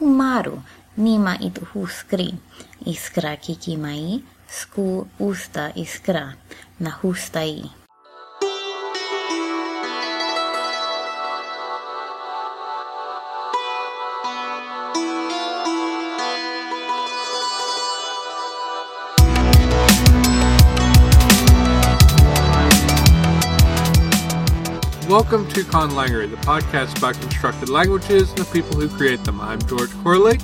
umaru nima idhu skri, iskra kikimaí, sku usta iskra, nahustaí. Welcome to Conlangery, the podcast about constructed languages and the people who create them. I'm George Corley.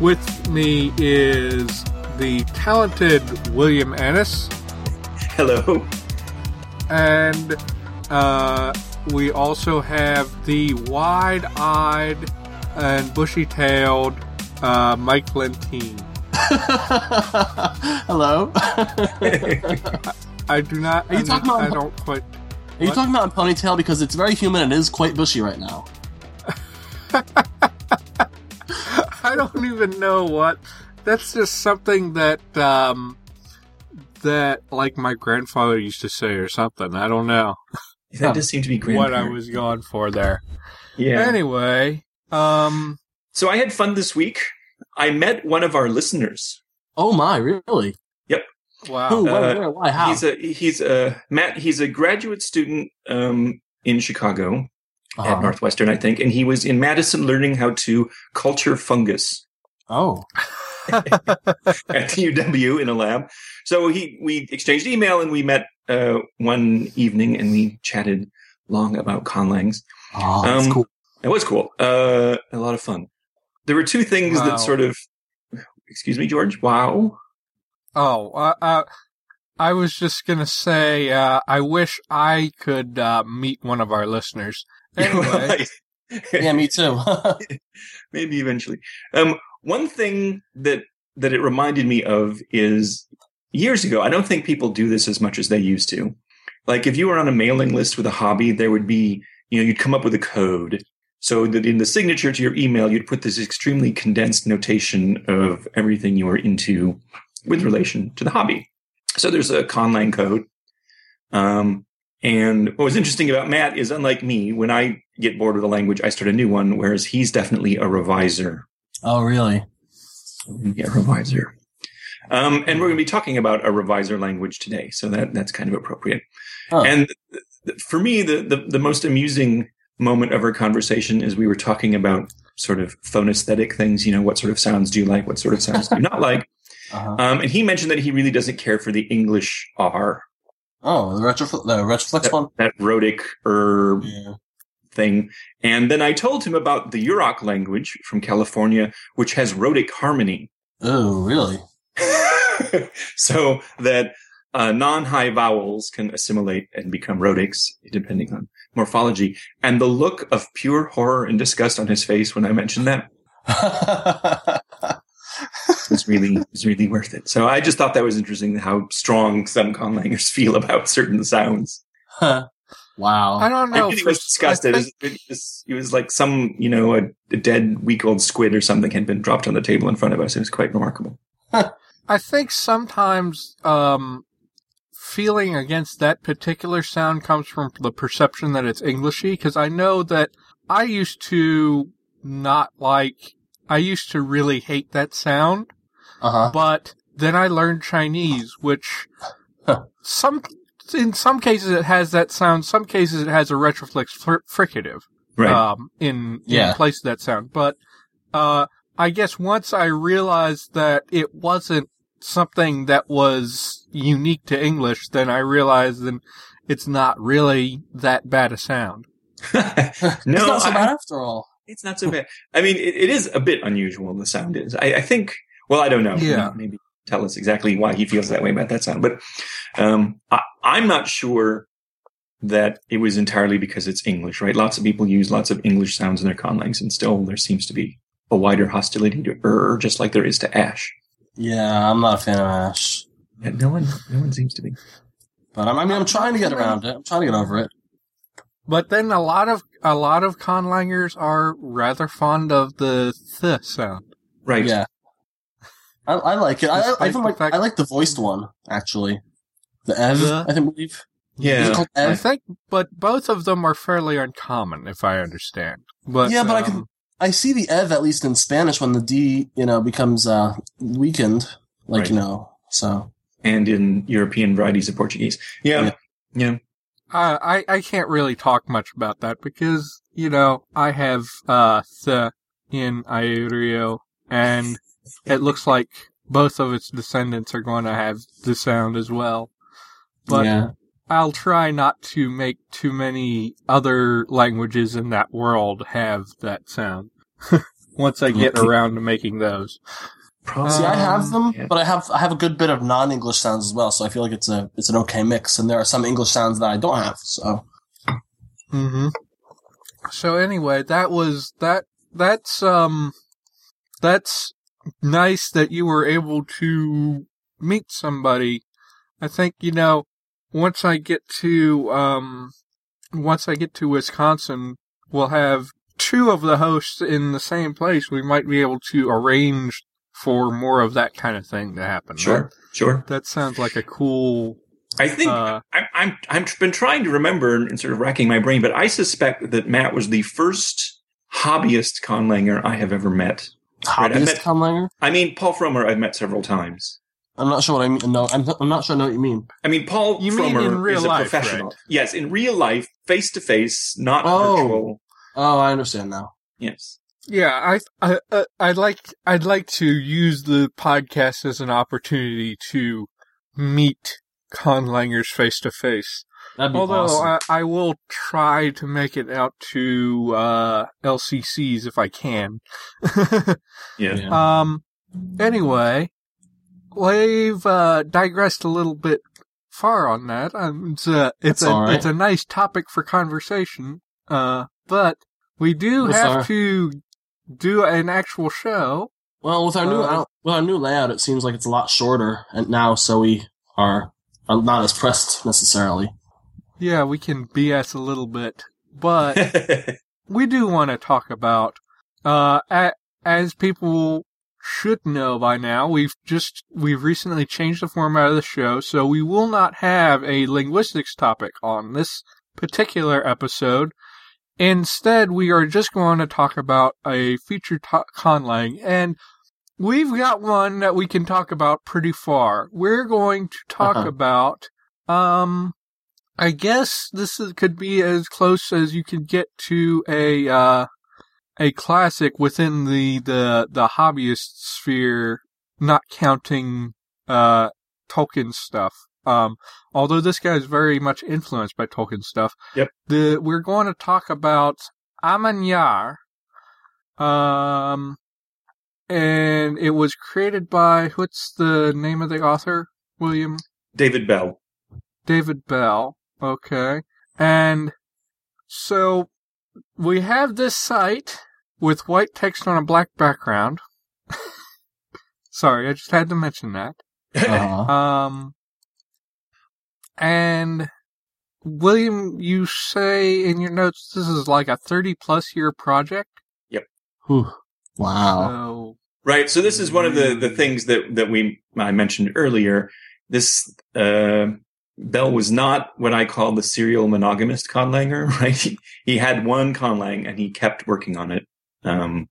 With me is the talented William Annis, Hello. and uh, we also have the wide-eyed and bushy-tailed uh, Mike Lentine. Hello. I do not. Are you I, talking about- I don't quite. Are you What? talking about a ponytail because it's very human and it is quite bushy right now? I don't even know what. That's just something that um, that like my grandfather used to say or something. I don't know That does seem to be what I was going for there. Yeah. Anyway, um, So I had fun this week. I met one of our listeners. Oh my, really? Wow. Who? When, Uh, where? Why? How? He's a he's a Matt. He's a graduate student um, in Chicago at Uh-huh. Northwestern, I think, and he was in Madison learning how to culture fungus Oh. at the UW in a lab. So he we exchanged email and we met uh, one evening and we chatted long about conlangs. Oh, that's Um, cool. It was cool. Uh, a lot of fun. There were two things Wow. that sort of. Excuse me, George. Wow. Oh, uh, uh, I was just gonna say, uh, I wish I could uh, meet one of our listeners. Anyway, Yeah, me too. maybe eventually. Um, one thing that that it reminded me of is years ago. I don't think people do this as much as they used to. Like if you were on a mailing list with a hobby, there would be you know you'd come up with a code so that in the signature to your email you'd put this extremely condensed notation of everything you were into with relation to the hobby. So there's a conlang code. Um, and what was interesting about Matt is unlike me, when I get bored with a language, I start a new one, whereas he's definitely a reviser. oh, really? Yeah, reviser. Um, and we're going to be talking about a reviser language today, so that that's kind of appropriate. And th- th- for me, the, the the most amusing moment of our conversation is we were talking about sort of phonesthetic things. You know, what sort of sounds do you like? What sort of sounds do you not like? Uh-huh. Um, and he mentioned that he really doesn't care for the English R, Oh, the retro the retroflex one. that rhotic er Yeah. thing. And then I told him about the Yurok language from California, which has rhotic harmony. Oh, really? so that uh, non-high vowels can assimilate and become rhotics, depending on morphology. And the look of pure horror and disgust on his face when I mentioned that was really was really worth it. So I just thought that was interesting how strong some conlangers feel about certain sounds. wow. I don't I know. really was disgusted. I It think- was, it, was, it was like some, you know, a, a dead week-old squid or something had been dropped on the table in front of us. It was quite remarkable. I think sometimes um, feeling against that particular sound comes from the perception that it's Englishy. Because I know that I used to not like. I used to really hate that sound, Uh huh. but then I learned Chinese, which some in some cases it has that sound. Some cases it has a retroflex fr- fricative Right. um, in, Yeah. in place of that sound. But uh, I guess once I realized that it wasn't something that was unique to English, then I realized then it's not really that bad a sound. no, it's not so I- bad after all. it's not so bad. I mean, it, it is a bit unusual. The sound is. I, I think. Well, I don't know. Yeah. Maybe tell us exactly why he feels that way about that sound. But um, I, I'm not sure that it was entirely because it's English. Right? Lots of people use lots of English sounds in their conlangs, and still there seems to be a wider hostility to er, just like there is to ash. Yeah, I'm not a fan of Ash. Yeah, no one, no one seems to be. But I'm, I mean, I'm trying to get around it. I'm trying to get over it. But then a lot of a lot of conlangers are rather fond of the th sound. Right. Yeah. I, I like it. I, I even like fact- I like the voiced one actually. The Ev, The- I think believe. Is it Yeah. called I think, but both of them are fairly uncommon, if I understand. But Yeah, but I um, can- I see the ev at least in Spanish when the d you know becomes uh, weakened, like Right. you know. So and in European varieties of Portuguese. Yeah. Yeah. Yeah. Uh, I, I can't really talk much about that because, you know, I have, uh, the in Iorio and it looks like both of its descendants are going to have the sound as well. But yeah, I'll try not to make too many other languages in that world have that sound. Once I get around to making those. Probably. see, I have them, yeah. but I have I have a good bit of non-English sounds as well. So I feel like it's a it's an okay mix, and there are some English sounds that I don't have. So Mm-hmm. So anyway, that was that. That's um, that's nice that you were able to meet somebody. I think you know once I get to um, once I get to Wisconsin, we'll have two of the hosts in the same place. We might be able to arrange for more of that kind of thing to happen. right? Sure. Sure. That sounds like a cool. I think Uh, I, I'm I'm been trying to remember and sort of racking my brain, but I suspect that Matt was the first hobbyist conlanger I have ever met. Right, I hobbyist met- conlanger. I mean, Paul Frommer I've met several times. I'm not sure what I mean. No, I'm, I'm not sure I know what you mean. I mean, Paul You mean in real is a life, professional. right? Yes, in real life, face to face, not Oh. virtual. Oh, I understand now. Yes. Yeah, I, I, uh, I'd like, I'd like to use the podcast as an opportunity to meet conlangers face to face. That'd be Although awesome. I, I will try to make it out to uh, LCCs if I can. Yeah. Yeah. um. Anyway, we've uh, digressed a little bit far on that. Um, it's a, it's That's a, all right. it's a nice topic for conversation. Uh, but we do Yes, have sir. to do an actual show. Well, with our new Uh, out, with our new layout, it seems like it's a lot shorter, and now so we are, are not as pressed necessarily. Yeah, we can BS a little bit, but we do want to talk about, uh, as people should know by now, we've just, we've recently changed the format of the show, so we will not have a linguistics topic on this particular episode. Instead, we are just going to talk about a feature to- conlang, and we've got one that we can talk about pretty far. We're going to talk Uh-huh. about, um, I guess this is, could be as close as you could get to a uh, a classic within the the the hobbyist sphere, not counting uh, Tolkien stuff. Um, although this guy is very much influenced by Tolkien stuff. Yep. The we're going to talk about amman îar. Um, and it was created by what's the name of the author? William David Bell. David Bell. Okay. And so we have this site with white text on a black background. Sorry, I just had to mention that. Uh-huh. Um, and William, you say in your notes this is like a 30 plus year project. Whew. Wow. So, Right. So this is one of the, the things that, that we, I mentioned earlier. This, uh, Bell was not what I call the serial monogamist conlanger, right? He, he had one conlang and he kept working on it, um,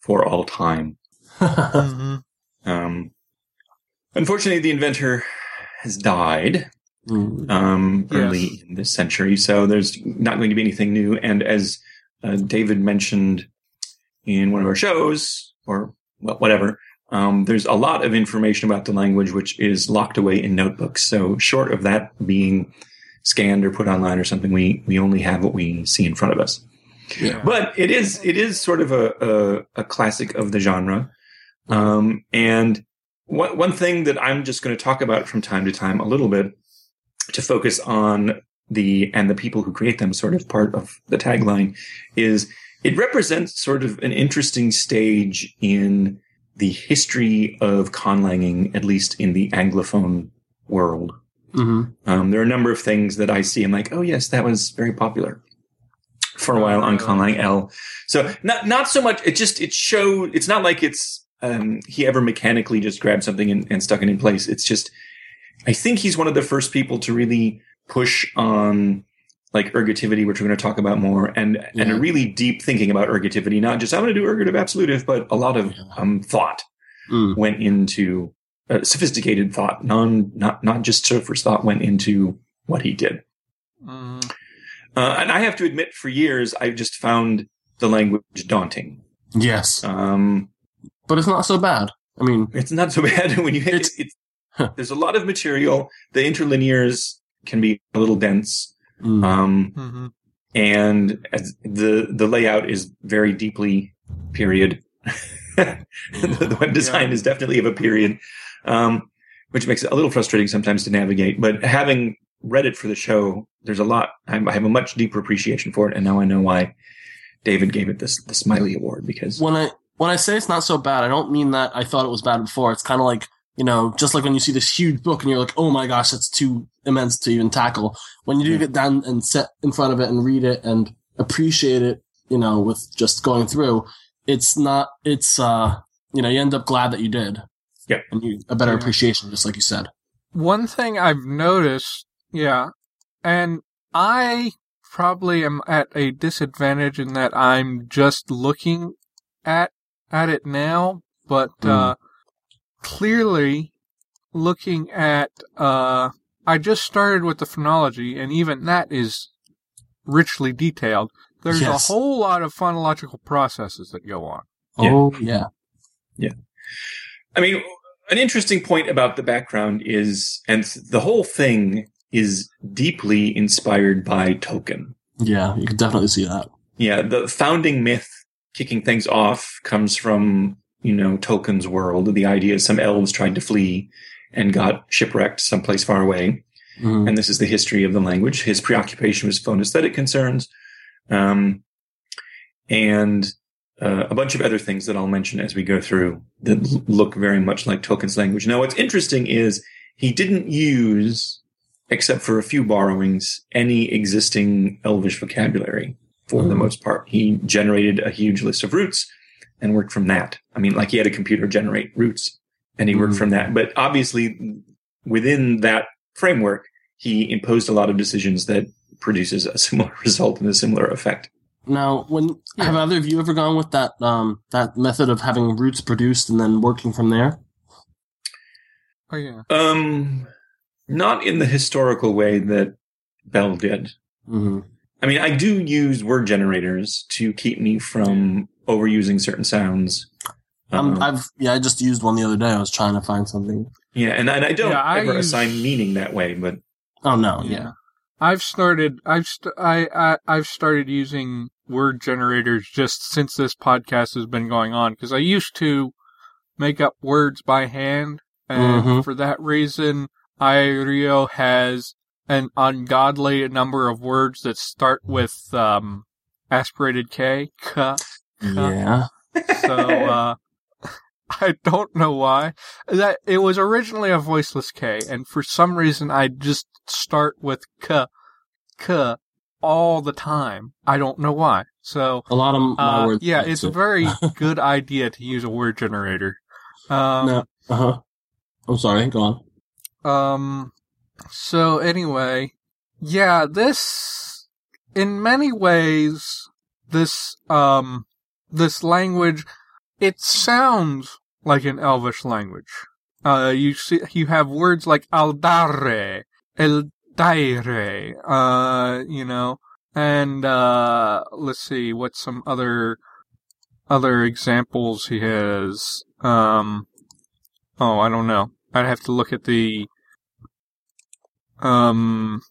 for all time. mhm. Um, unfortunately, the inventor has died, Mm. um, Yes. early in this century. So there's not going to be anything new. And as, uh, David mentioned in one of our shows or well, whatever, um, there's a lot of information about the language which is locked away in notebooks. So short of that being scanned or put online or something, we, we only have what we see in front of us. Yeah. But it is it is sort of a a, a classic of the genre. Um, and one one thing that I'm just going to talk about from time to time a little bit to focus on the and the people who create them, sort of part of the tagline, is it represents sort of an interesting stage in the history of conlanging, at least in the anglophone world. hmm Um, there are a number of things that I see. I'm like, oh yes, that was very popular for a while on Uh, Conlang L. So not not so much. It just it showed. It's not like it's um, he ever mechanically just grabbed something and, and stuck it in place. It's just I think he's one of the first people to really push on like ergativity, which we're going to talk about more, and and a really deep thinking about ergativity. Not just I'm going to do ergative absolutive, but a lot of Yeah. um, thought Mm. went into uh, sophisticated thought. Non not not just surface thought went into what he did. Mm, Uh, and I have to admit, for years, I've just found the language daunting. Yes, Um, but it's not so bad. I mean, it's not so bad when you hit It's- it. It's, Huh. there's a lot of material. The interlinears can be a little dense. Mm, Um, mhm. and as the the layout is very deeply period. the, the web design Yeah. is definitely of a period, um, which makes it a little frustrating sometimes to navigate. But having read it for the show, there's a lot. I'm, I have a much deeper appreciation for it, and now I know why David gave it this the Smiley Award because when I when I say it's not so bad, I don't mean that I thought it was bad before. It's kind of like you know, just like when you see this huge book and you're like, oh my gosh, that's too immense to even tackle. When you do get down and sit in front of it and read it and appreciate it, you know, with just going through, it's not. It's uh, you know, you end up glad that you did. Yeah. and you a better Yeah. appreciation, just like you said. One thing I've noticed, yeah, and I probably am at a disadvantage in that I'm just looking at at it now, but uh, clearly looking at uh, I just started with the phonology, and even that is richly detailed. There's Yes. a whole lot of phonological processes that go on. Oh, yeah. Yeah, I mean, an interesting point about the background is, and the whole thing is deeply inspired by Tolkien. yeah, you can definitely see that. Yeah, the founding myth kicking things off comes from, you know, Tolkien's world. The idea is some elves tried to flee and got shipwrecked someplace far away. Mhm. And this is the history of the language. His preoccupation was phonesthetic concerns. Um, and uh, a bunch of other things that I'll mention as we go through that l- look very much like Tolkien's language. Now, what's interesting is he didn't use, except for a few borrowings, any existing Elvish vocabulary for the Mhm. most part. He generated a huge list of roots and worked from that. I mean, like he had a computer generate roots and he worked Mhm. from that. But obviously, within that framework, he imposed a lot of decisions that produces a similar result and a similar effect. Now, when have either of you ever gone with that um that method of having roots produced and then working from there? Oh yeah. Um, not in the historical way that Bell did. Mm-hmm. I mean, I do use word generators to keep me from overusing certain sounds. Um, Um, I've yeah, I just used one the other day. I was trying to find something. yeah, and, and I don't Yeah, I ever use- assign meaning that way, but Oh no, Yeah. yeah, I've started. I've st- I, I I've started using word generators just since this podcast has been going on because I used to make up words by hand, and Mhm. for that reason, Irio has an ungodly number of words that start with um, aspirated K. K. yeah. So uh, I don't know why that it was originally a voiceless K, and for some reason I just start with K, K all the time. I don't know why. So A lot of my uh, words. yeah, it's a very good idea to use a word generator. Um, no. Uh huh. I'm sorry. Go on. Um, so anyway, yeah, this, in many ways, this, um, this language, it sounds like an Elvish language. Uh, you see, you have words like aldare, eldaire, uh, you know, and, uh, let's see, what some other, other examples he has. Um, oh, I don't know. I'd have to look at the um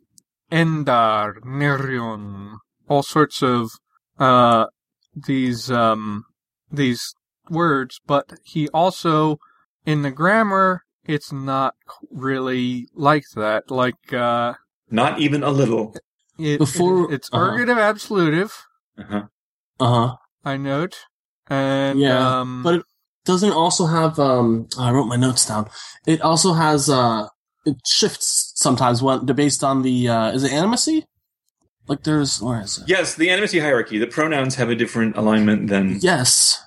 Endar, Nerion, all sorts of uh these um these words, but he also in the grammar it's not really like that. Like uh not even a little. it, Before- it- it's uh-huh. ergative absolutive, Uh-huh. Uh huh. I note. And Yeah, um but it doesn't also have um I wrote my notes down. It also has uh it shifts sometimes when based on the uh is it animacy? Like there's where is it? Yes, the animacy hierarchy. The pronouns have a different alignment than Yes.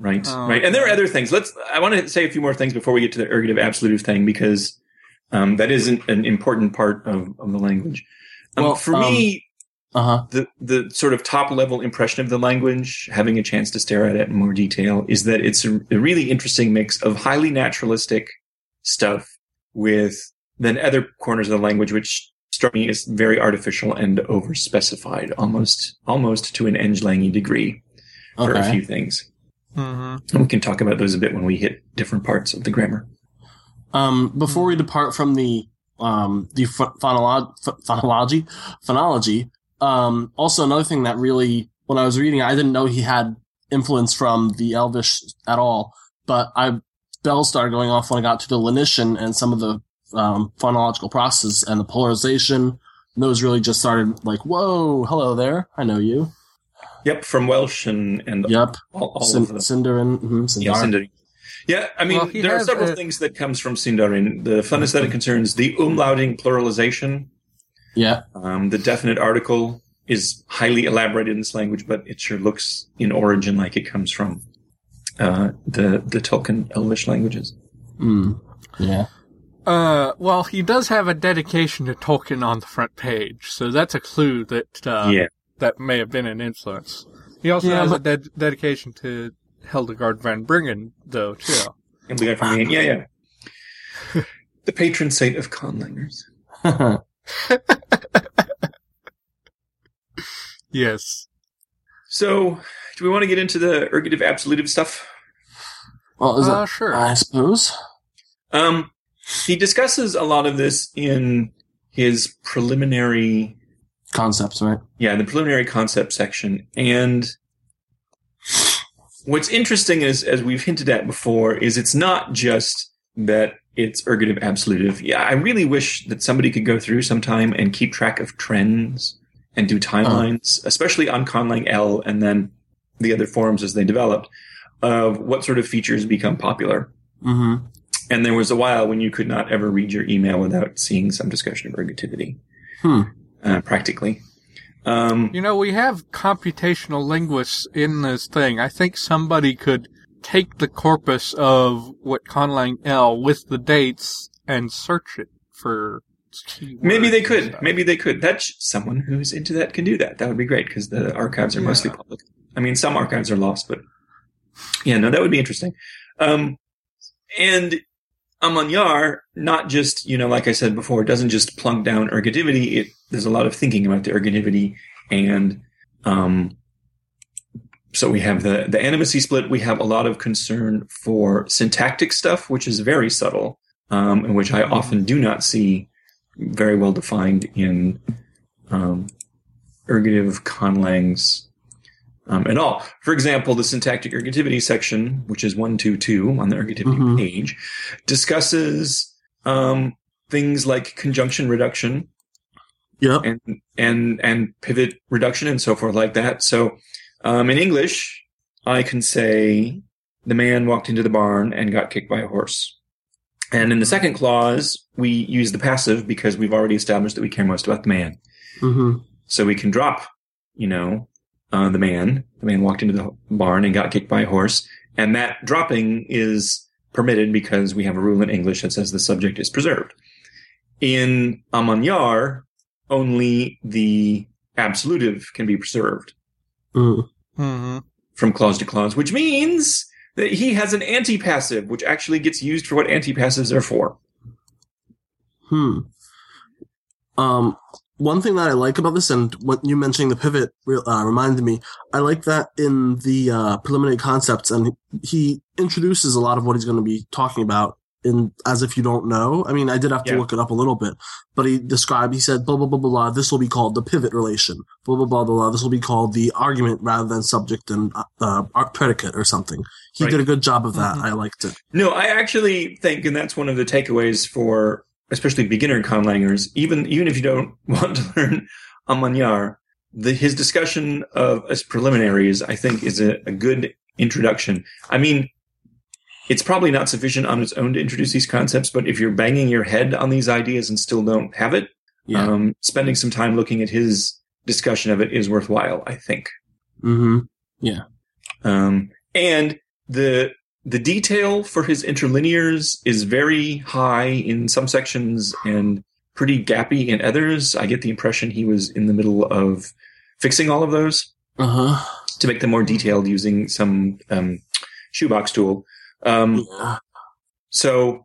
Right, Oh, right. And there are other things. Let's. I want to say a few more things before we get to the ergative absolutive thing because um, that isn't an important part of, of the language. Um, Well, for um, me, Uh huh. the the sort of top level impression of the language, having a chance to stare at it in more detail, is that it's a, a really interesting mix of highly naturalistic stuff with then other corners of the language which struck me as very artificial and over specified, almost almost to an Eng degree for a few things. Hmm And we can talk about those a bit when we hit different parts of the grammar. Um, before we depart from the um the ph- phonolog- ph- phonology phonology, um, also another thing that really when I was reading, I didn't know he had influence from the Elvish at all, but I bells started going off when I got to the lenition and some of the um, phonological processes and the polarization. And those really just started like, whoa, hello there, I know you. Yep, from Welsh and and Yep, all, all Sin- of them. Sindarin, mhm, Yeah, Sindarin. Yeah, I mean, Well, there are several a- things that comes from Sindarin. The funness that it concerns the umlauting pluralization. yeah, Um, the definite article is highly elaborated in this language, but it sure looks in origin like it comes from uh, the the Tolkien Elvish languages. mm, yeah. Uh, well, he does have a dedication to Tolkien on the front page, so that's a clue that uh, yeah, that may have been an influence. He also Yeah, has but- a ded- dedication to Hildegard von Bingen, though, too. and we got from the yeah, yeah. the patron saint of conlangers. Yes. So, do we want to get into the ergative absolutive stuff? well, is Uh, it? sure. I suppose. Um, he discusses a lot of this in his preliminary Concepts, right? Yeah, the preliminary concept section. And what's interesting is, as we've hinted at before, is it's not just that it's ergative absolutive. Yeah, I really wish that somebody could go through sometime and keep track of trends and do timelines, especially on Conlang L and then the other forums as they developed, of what sort of features become popular. Mm-hmm. And there was a while when you could not ever read your email without seeing some discussion of ergativity, Hmm. Uh, practically. Um, You know, we have computational linguists in this thing. I think somebody could take the corpus of what Conlang L with the dates and search it for. Maybe they could. Maybe they could. That's someone who's into that can do that. That would be great because the archives are mostly public. I mean, some archives are lost, but yeah, no, that would be interesting. Um, and amman îar, not just you know, like I said before, doesn't just plunk down ergativity. It there's a lot of thinking about the ergativity, and um, so we have the the animacy split. We have a lot of concern for syntactic stuff, which is very subtle, um, and which I often do not see very well defined in um, ergative conlangs um, at all. For example, the syntactic ergativity section, which is 122 on the ergativity Mhm. page, discusses um, things like conjunction reduction Yep. and and and pivot reduction and so forth like that. So um, in English, I can say the man walked into the barn and got kicked by a horse. And in the second clause, we use the passive because we've already established that we care most about the man. Mm-hmm. So we can drop, you know, uh, the man. The man walked into the barn and got kicked by a horse, and that dropping is permitted because we have a rule in English that says the subject is preserved. In amman îar, only the absolutive can be preserved Mm. hmm from clause to clause, which means that he has an anti-passive, which actually gets used for what anti-passives are for. Hmm. Um, one thing that I like about this, and what you mentioning the pivot uh, reminded me, I like that in the uh, preliminary concepts, and he introduces a lot of what he's going to be talking about in as if you don't know. I mean, I did have to Yeah. look it up a little bit, but he described. He said, "Blah blah blah blah blah." This will be called the pivot relation. Blah blah blah blah. blah. This will be called the argument rather than subject and uh, uh, predicate or something. He Right. did a good job of that. Mhm. I liked it. No, I actually think, and that's one of the takeaways for especially beginner conlangers, even even if you don't want to learn amman îar, the, his discussion of as preliminaries, I think, is a, a good introduction. I mean, it's probably not sufficient on its own to introduce these concepts, but if you're banging your head on these ideas and still don't have it, Yeah. um, spending some time looking at his discussion of it is worthwhile, I think. mm-hmm. Yeah. Um, and the the detail for his interlinears is very high in some sections and pretty gappy in others. I get the impression he was in the middle of fixing all of those Uh huh. to make them more detailed using some um, shoebox tool. Um, Yeah. so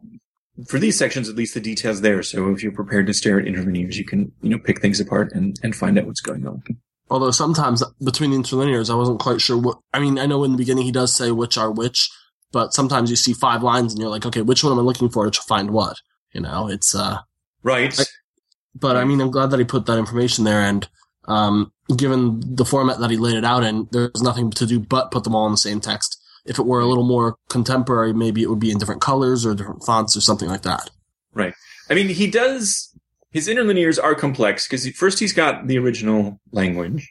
for these sections, at least the details there. So if you're prepared to stare at interlinears, you can you know pick things apart and, and find out what's going on. Although sometimes between the interlinears, I wasn't quite sure what. I mean, I know in the beginning he does say which are which, but sometimes you see five lines and you're like, okay, which one am I looking for to find what? You know, it's uh. Right. I- But I mean, I'm glad that he put that information there, and um, given the format that he laid it out in, there's nothing to do but put them all in the same text. If it were a little more contemporary, maybe it would be in different colors or different fonts or something like that. Right. I mean, he does. His interlinears are complex because first he's got the original language,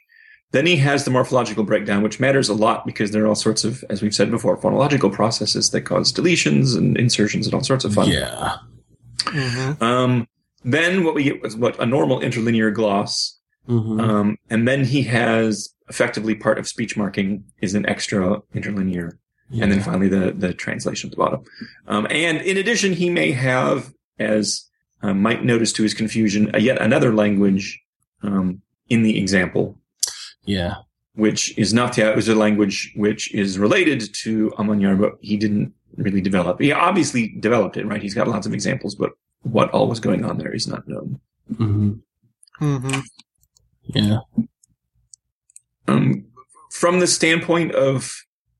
then he has the morphological breakdown, which matters a lot because there are all sorts of, as we've said before, phonological processes that cause deletions and insertions and all sorts of fun. Yeah. Mm-hmm. Um, then what we get was what a normal interlinear gloss, hmm um, and then he has effectively part of speech marking is an extra interlinear and then finally the the translation at the bottom. Um, and in addition, he may have, as uh, Mike noticed to his confusion, a yet another language um, in the example, yeah. which is Naftia. It was a language which is related to amman îar, but he didn't really develop. He obviously developed it, right? He's got lots of examples, but what all was going on there is not known. hmm Mm-hmm. Yeah. Um, from the standpoint of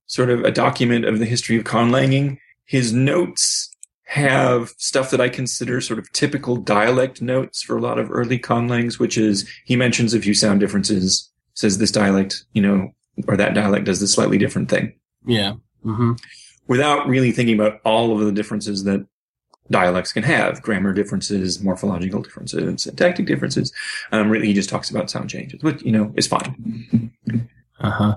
sort of a document of the history of conlanging, his notes have stuff that I consider sort of typical dialect notes for a lot of early conlangs, which is he mentions a few sound differences, says this dialect, you know, or that dialect does this slightly different thing, Yeah. hmm without really thinking about all of the differences that dialects can have, grammar differences, morphological differences, syntactic differences. Um, really, he just talks about sound changes, which, you know, is fine. Uh huh.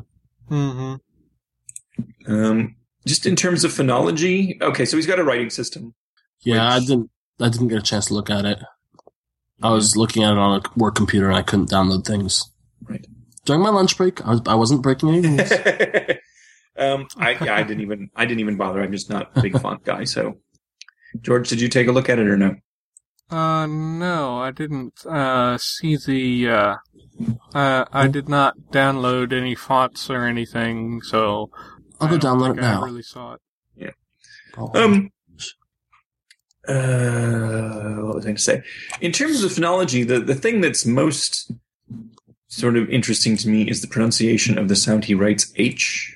Mm-hmm. Um, just in terms of phonology, okay, so he's got a writing system. Yeah, I didn't. I didn't get a chance to look at it. I was looking at it on a work computer and I couldn't download things. Right. During my lunch break, I, was, I wasn't breaking any rules. um, I yeah, I didn't even I didn't even bother. I'm just not a big font guy. So, George, did you take a look at it or no? Uh, no, I didn't, uh, see the, uh, uh, I did not download any fonts or anything, so. I'll I go download think it I now. really saw it. Yeah. Um, uh, what was I going to say? In terms of phonology, the the thing that's most sort of interesting to me is the pronunciation of the sound he writes H.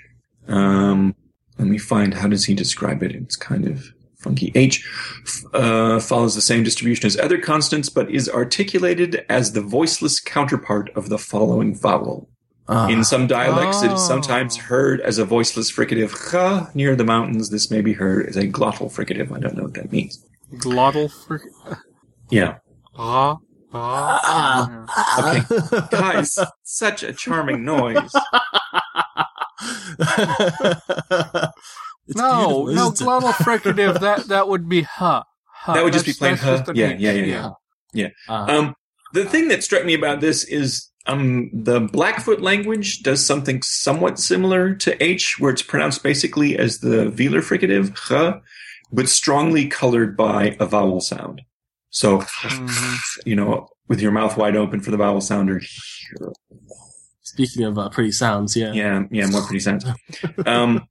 Um, let me find how does he describe it? It's kind of funky. H uh, follows the same distribution as other consonants, but is articulated as the voiceless counterpart of the following vowel. Ah, In some dialects, it is Oh. sometimes heard as a voiceless fricative cha near the mountains. This may be heard as a glottal fricative. I don't know what that means. Glottal frick. Yeah. Ah, ah. Ah. Okay. Guys, such a charming noise. It's No, beautiful, no, glottal fricative, that, that would be huh. huh. That would just be plain that's huh. just an Yeah, H. yeah, yeah, yeah. Ah. Um, the thing that struck me about this is um, the Blackfoot language does something somewhat similar to H, where it's pronounced basically as the velar fricative, cha, but strongly colored by a vowel sound. So, Mhm. you know, with your mouth wide open for the vowel sound, or Speaking of uh, pretty sounds, yeah. yeah, yeah, more pretty sounds. Um,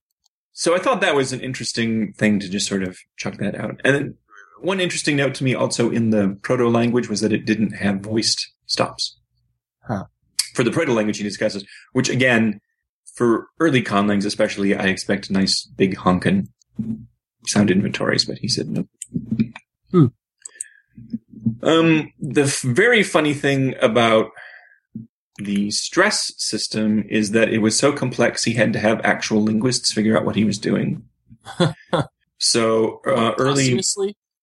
so I thought that was an interesting thing to just sort of chuck that out. And then one interesting note to me also in the proto language was that it didn't have voiced stops. Huh. For the proto language he discusses, which again, for early conlangs especially, I expect nice big honkin sound inventories, but he said no. Hmm. Um, the f- very funny thing about the stress system is that it was so complex he had to have actual linguists figure out what he was doing. so uh, early,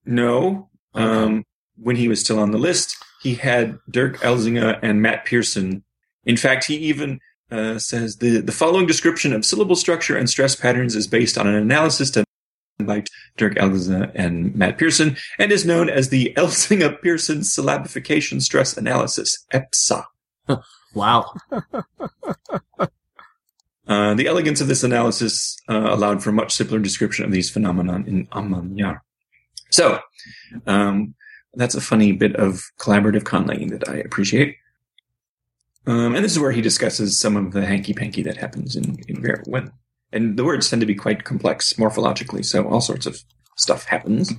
no, Okay. um, when he was still on the list, he had Dirk Elzinga and Matt Pearson. In fact, he even uh, says the the following description of syllable structure and stress patterns is based on an analysis done by Dirk Elzinga and Matt Pearson, and is known as the Elzinga Pearson syllabification stress analysis (EPSA). Wow. Uh, the elegance of this analysis uh, allowed for a much simpler description of these phenomena in amman îar. So, um, that's a funny bit of collaborative conlanging that I appreciate. Um, and this is where he discusses some of the hanky panky that happens in, in when, and the words tend to be quite complex morphologically, so all sorts of stuff happens.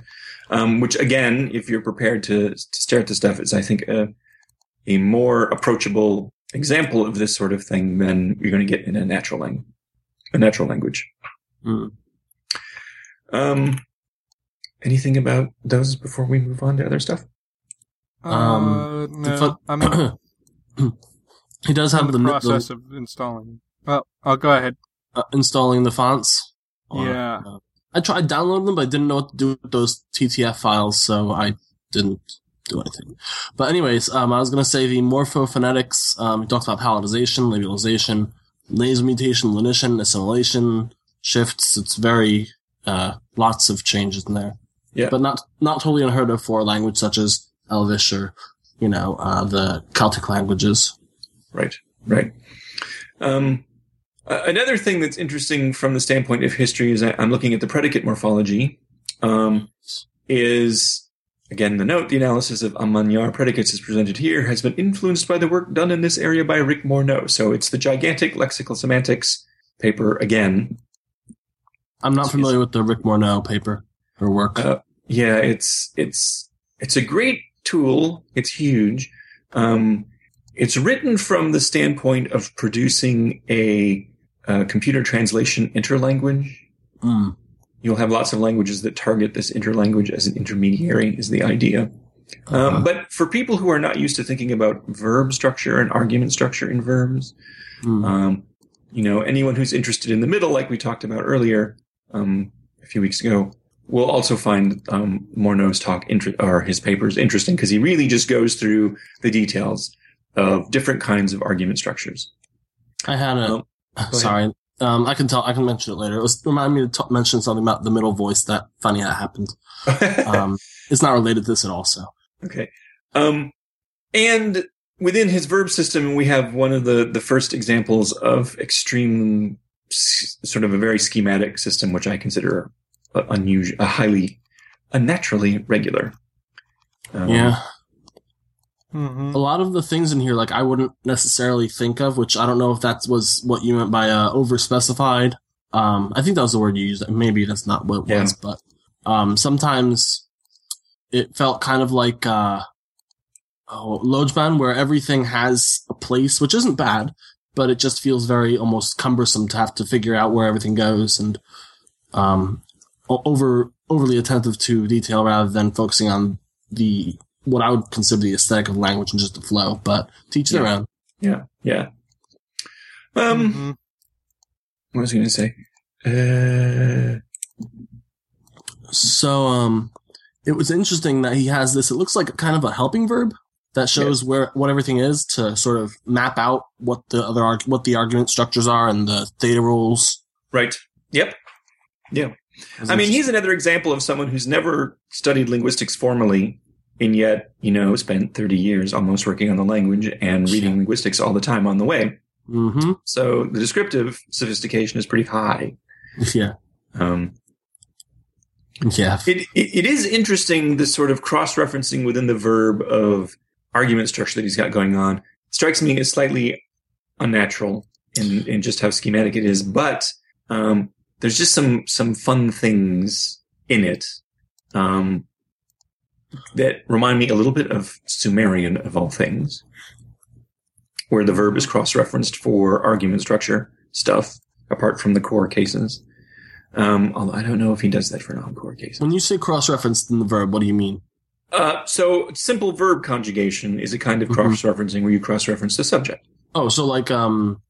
Um, which again, if you're prepared to, to stare at the stuff, is I think a, a more approachable example of this sort of thing than you're going to get in a natural language. A natural language. Mm. Um, anything about those before we move on to other stuff? Um, uh, no, fu- I'm he does in have the the, process the of installing. Well, I'll go ahead. Uh, installing the fonts. Or, Yeah. uh, I tried downloading them, but I didn't know what to do with those TTF files, so I didn't do anything. But anyways, um, I was gonna say the morphophonemics. Um, he talks about palatalization, labialization, nasal mutation, lenition, assimilation, shifts. It's very uh, lots of changes in there. Yeah. but not not totally unheard of for a language such as Elvish or you know uh, the Celtic languages. Right, right. Um, uh, another thing that's interesting from the standpoint of history is I'm looking at the predicate morphology. Um, is again the note: the analysis of amman îar predicates as presented here has been influenced by the work done in this area by Rick Morneau. So it's the gigantic lexical semantics paper again. I'm not familiar with the Rick Morneau paper or work. Uh, yeah, it's it's it's a great tool. It's huge. Um, it's written from the standpoint of producing a, uh computer translation interlanguage. Mm. You'll have lots of languages that target this interlanguage as an intermediary. Is the idea. Uh-huh. Um, but for people who are not used to thinking about verb structure and argument structure in verbs, Mm. um, you know, anyone who's interested in the middle, like we talked about earlier um, a few weeks ago, will also find um, Morneau's talk inter- or his papers interesting because he really just goes through the details of different kinds of argument structures. I had a Um. Sorry. Um, I can tell. I can mention it later. It was remind me to t- mention something about the middle voice that funny that happened. Um, it's not related to this at all. So Okay. Um, and within his verb system, we have one of the, the first examples of extreme, sort of a very schematic system, which I consider unusual, a highly, unnaturally regular. Um, yeah, hmm a lot of the things in here, like I wouldn't necessarily think of, which I don't know if that was what you meant by uh, over specified. Um, I think that was the word you used. Maybe that's not what it Yeah. was, but um, sometimes it felt kind of like uh, oh, Lojban, where everything has a place, which isn't bad, but it just feels very almost cumbersome to have to figure out where everything goes and um, over overly attentive to detail rather than focusing on the what I would consider the aesthetic of language and just the flow. But teach their Yeah. own. Yeah. Yeah. Um, Mhm. what was I going to say? Uh, So um, it was interesting that he has this. It looks like kind of a helping verb that shows where what everything is to sort of map out what the other arg- what the argument structures are and the theta roles. right. Yep. Yeah. I mean, he's another example of someone who's never studied linguistics formally, and yet, you know, spent 30 years almost working on the language and reading linguistics all the time on the way. hmm So the descriptive sophistication is pretty high. Yeah, Um, yeah. it, it, it is interesting, this sort of cross referencing within the verb of argument structure that he's got going on. Strikes me as slightly unnatural in, in just how schematic it is, but um, there's just some some fun things in it um, that remind me a little bit of Sumerian of all things, where the verb is cross referenced for argument structure stuff apart from the core cases. Um, although I don't know if he does that for non-core cases. When you say cross-referenced in the verb, what do you mean? Uh, so simple verb conjugation is a kind of Mhm. cross-referencing where you cross-reference the subject. Oh, so like um,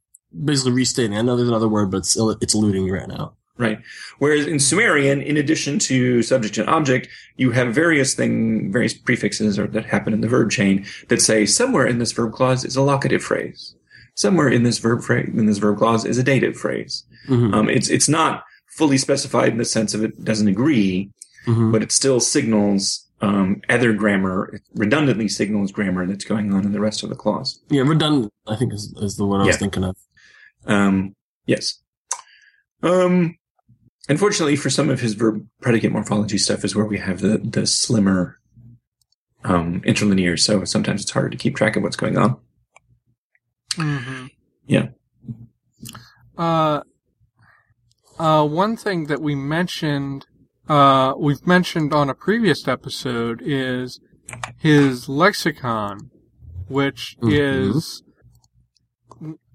basically restating. I know there's another word, but it's it's eluding me right now. Right. Whereas in Sumerian, in addition to subject and object, you have various thing, various prefixes or that happen in the verb chain that say somewhere in this verb clause is a locative phrase. Somewhere in this verb phrase, in this verb clause is a dative phrase. hmm Um, it's, it's not fully specified in the sense of it doesn't agree, hmm but it still signals, um, other grammar, it redundantly signals grammar that's going on in the rest of the clause. Yeah, redundant. I think is is the word I was thinking of. Um, yes. Um, unfortunately, for some of his verb predicate morphology stuff is where we have the, the slimmer um, interlinear, so sometimes it's harder to keep track of what's going on. Mm-hmm. Yeah. Uh, uh, one thing that we mentioned, uh, we've mentioned on a previous episode is his lexicon, which Mhm. is,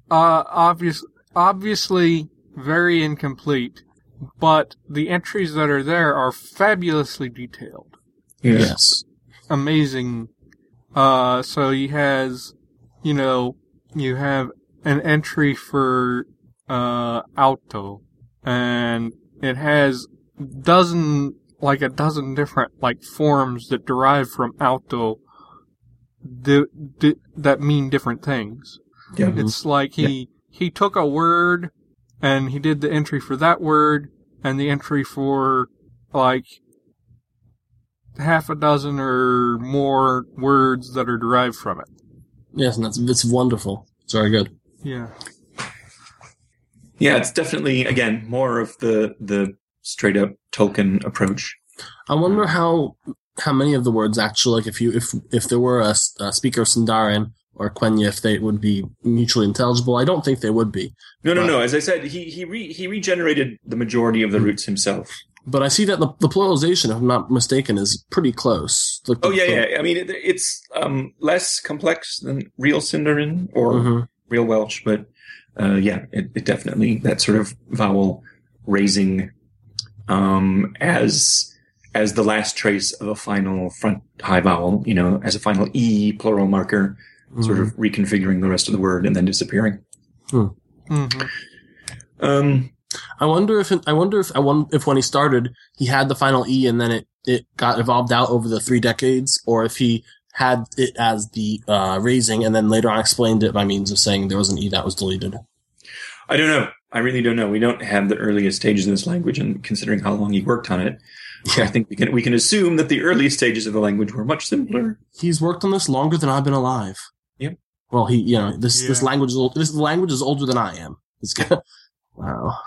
uh, obvious, obviously very incomplete, but the entries that are there are fabulously detailed. Yes. amazing. Uh, so he has, you know, you have an entry for, uh, alto, and it has dozen, like a dozen different, like, forms that derive from alto di- di- that mean different things. Yeah. Mhm. It's like he, he took a word, and he did the entry for that word, and the entry for, like, half a dozen or more words that are derived from it. Yes, and that's it's wonderful. It's very good. Yeah. Yeah, it's definitely again more of the the straight up Tolkien approach. I wonder how how many of the words actually, like if you if if there were a speaker of Sindarin or Quenya, if they would be mutually intelligible. I don't think they would be. No, no, no. As I said, he he re, he regenerated the majority of the Hmm. roots himself. But I see that the, the pluralization, if I'm not mistaken, is pretty close. Like Oh yeah, the- yeah. I mean, it, it's um, less complex than real Sindarin or Mhm. real Welsh, but uh, yeah, it, it definitely that sort of vowel raising um, as as the last trace of a final front high vowel. You know, as a final e plural marker, sort Mhm. of reconfiguring the rest of the word and then disappearing. hmm Um, I wonder if I wonder if I won, if when he started he had the final e and then it it got evolved out over the three decades, or if he had it as the uh, raising and then later on explained it by means of saying there was an e that was deleted. I don't know. I really don't know. We don't have the earliest stages of this language, and considering how long he worked on it, I think we can we can assume that the earliest stages of the language were much simpler. He's worked on this longer than I've been alive. Yep. Well, he, you know, this this language is old, this language is older than I am. It's good. wow.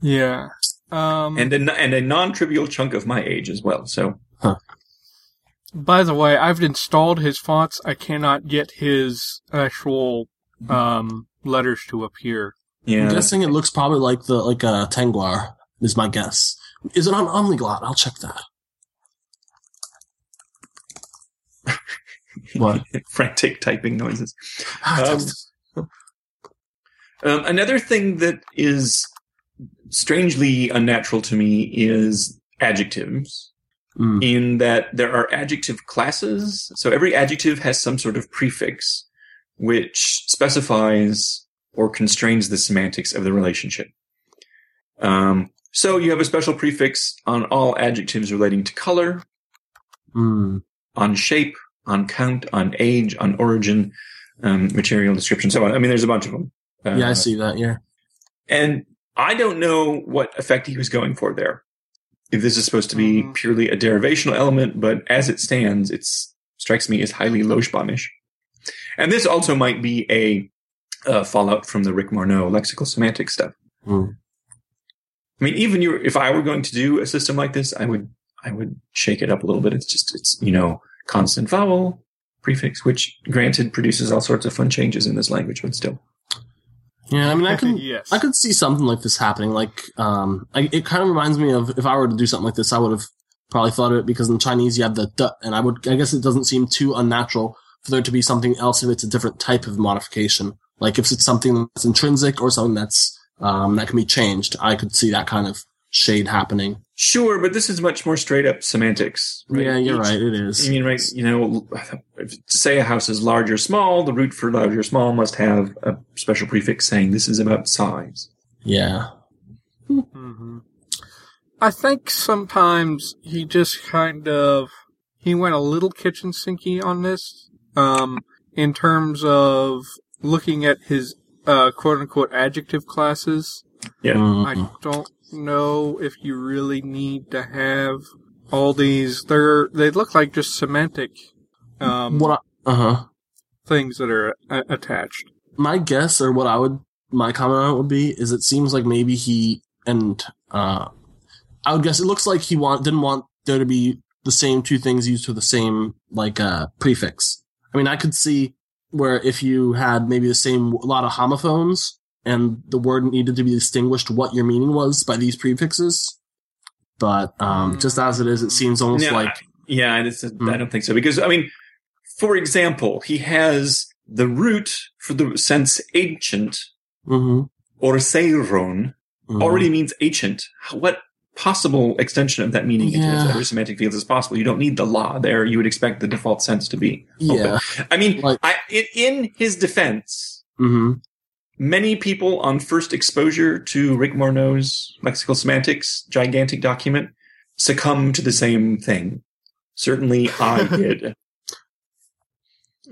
Yeah. Um, and a, and a non-trivial chunk of my age as well. So by the way, I've installed his fonts. I cannot get his actual um, letters to appear. yeah, I'm guessing it looks probably like the like a Tengwar is my guess. Is it on Omniglot? I'll check that. What? frantic typing noises. Um, Um, another thing that is strangely unnatural to me is adjectives. Mm. in that there are adjective classes. So every adjective has some sort of prefix which specifies or constrains the semantics of the relationship. Um, so you have a special prefix on all adjectives relating to color, Mm. on shape, on count, on age, on origin, um, material description, so on. I mean, there's a bunch of them. Uh, Yeah, I see that. Yeah. And I don't know what effect he was going for there. If this is supposed to be Mhm. purely a derivational element, but as it stands, it strikes me as highly Lojbanish. And this also might be a uh, fallout from the Rick Morneau lexical semantic stuff. Hmm. I mean, even you, if I were going to do a system like this, I would, I would shake it up a little bit. It's just, it's, you know, constant vowel prefix, which granted produces all sorts of fun changes in this language, but still. Yeah, I mean, I can yes. I could see something like this happening. Like, um, I, it kind of reminds me of if I were to do something like this, I would have probably thought of it because in Chinese you have the d, and I would, I guess it doesn't seem too unnatural for there to be something else if it's a different type of modification. Like if it's something that's intrinsic or something that's um that can be changed, I could see that kind of shade happening. Sure, but this is much more straight up semantics. right? Yeah, you're Each- right. It is. I mean, right? You know, if, to say a house is large or small, the root for large or small must have a special prefix saying this is about size. yeah. hmm I think sometimes he just kind of he went a little kitchen sinky on this, um, in terms of looking at his uh, quote unquote adjective classes. Yeah. Mhm. I don't know if you really need to have all these. They're they look like just semantic um, what? Uh huh. things that are a- attached. my guess or what I would my comment on it would be is it seems like maybe he and uh I would guess it looks like he want didn't want there to be the same two things used for the same like uh prefix. I mean, I could see where if you had maybe the same a lot of homophones and the word needed to be distinguished what your meaning was by these prefixes. But um, just as it is, it seems almost like Yeah, and it's, Hmm. I don't think so because I mean, for example, he has the root for the sense ancient mhm, or seiron mhm. already means ancient. What possible extension of that meaning into Yeah. its other semantic fields is possible? You don't need the law there. You would expect the default sense to be. yeah. I mean, Like- I, in, in his defense, hmm many people on first exposure to Rick Morneau's lexical semantics gigantic document succumb to the same thing. Certainly I did.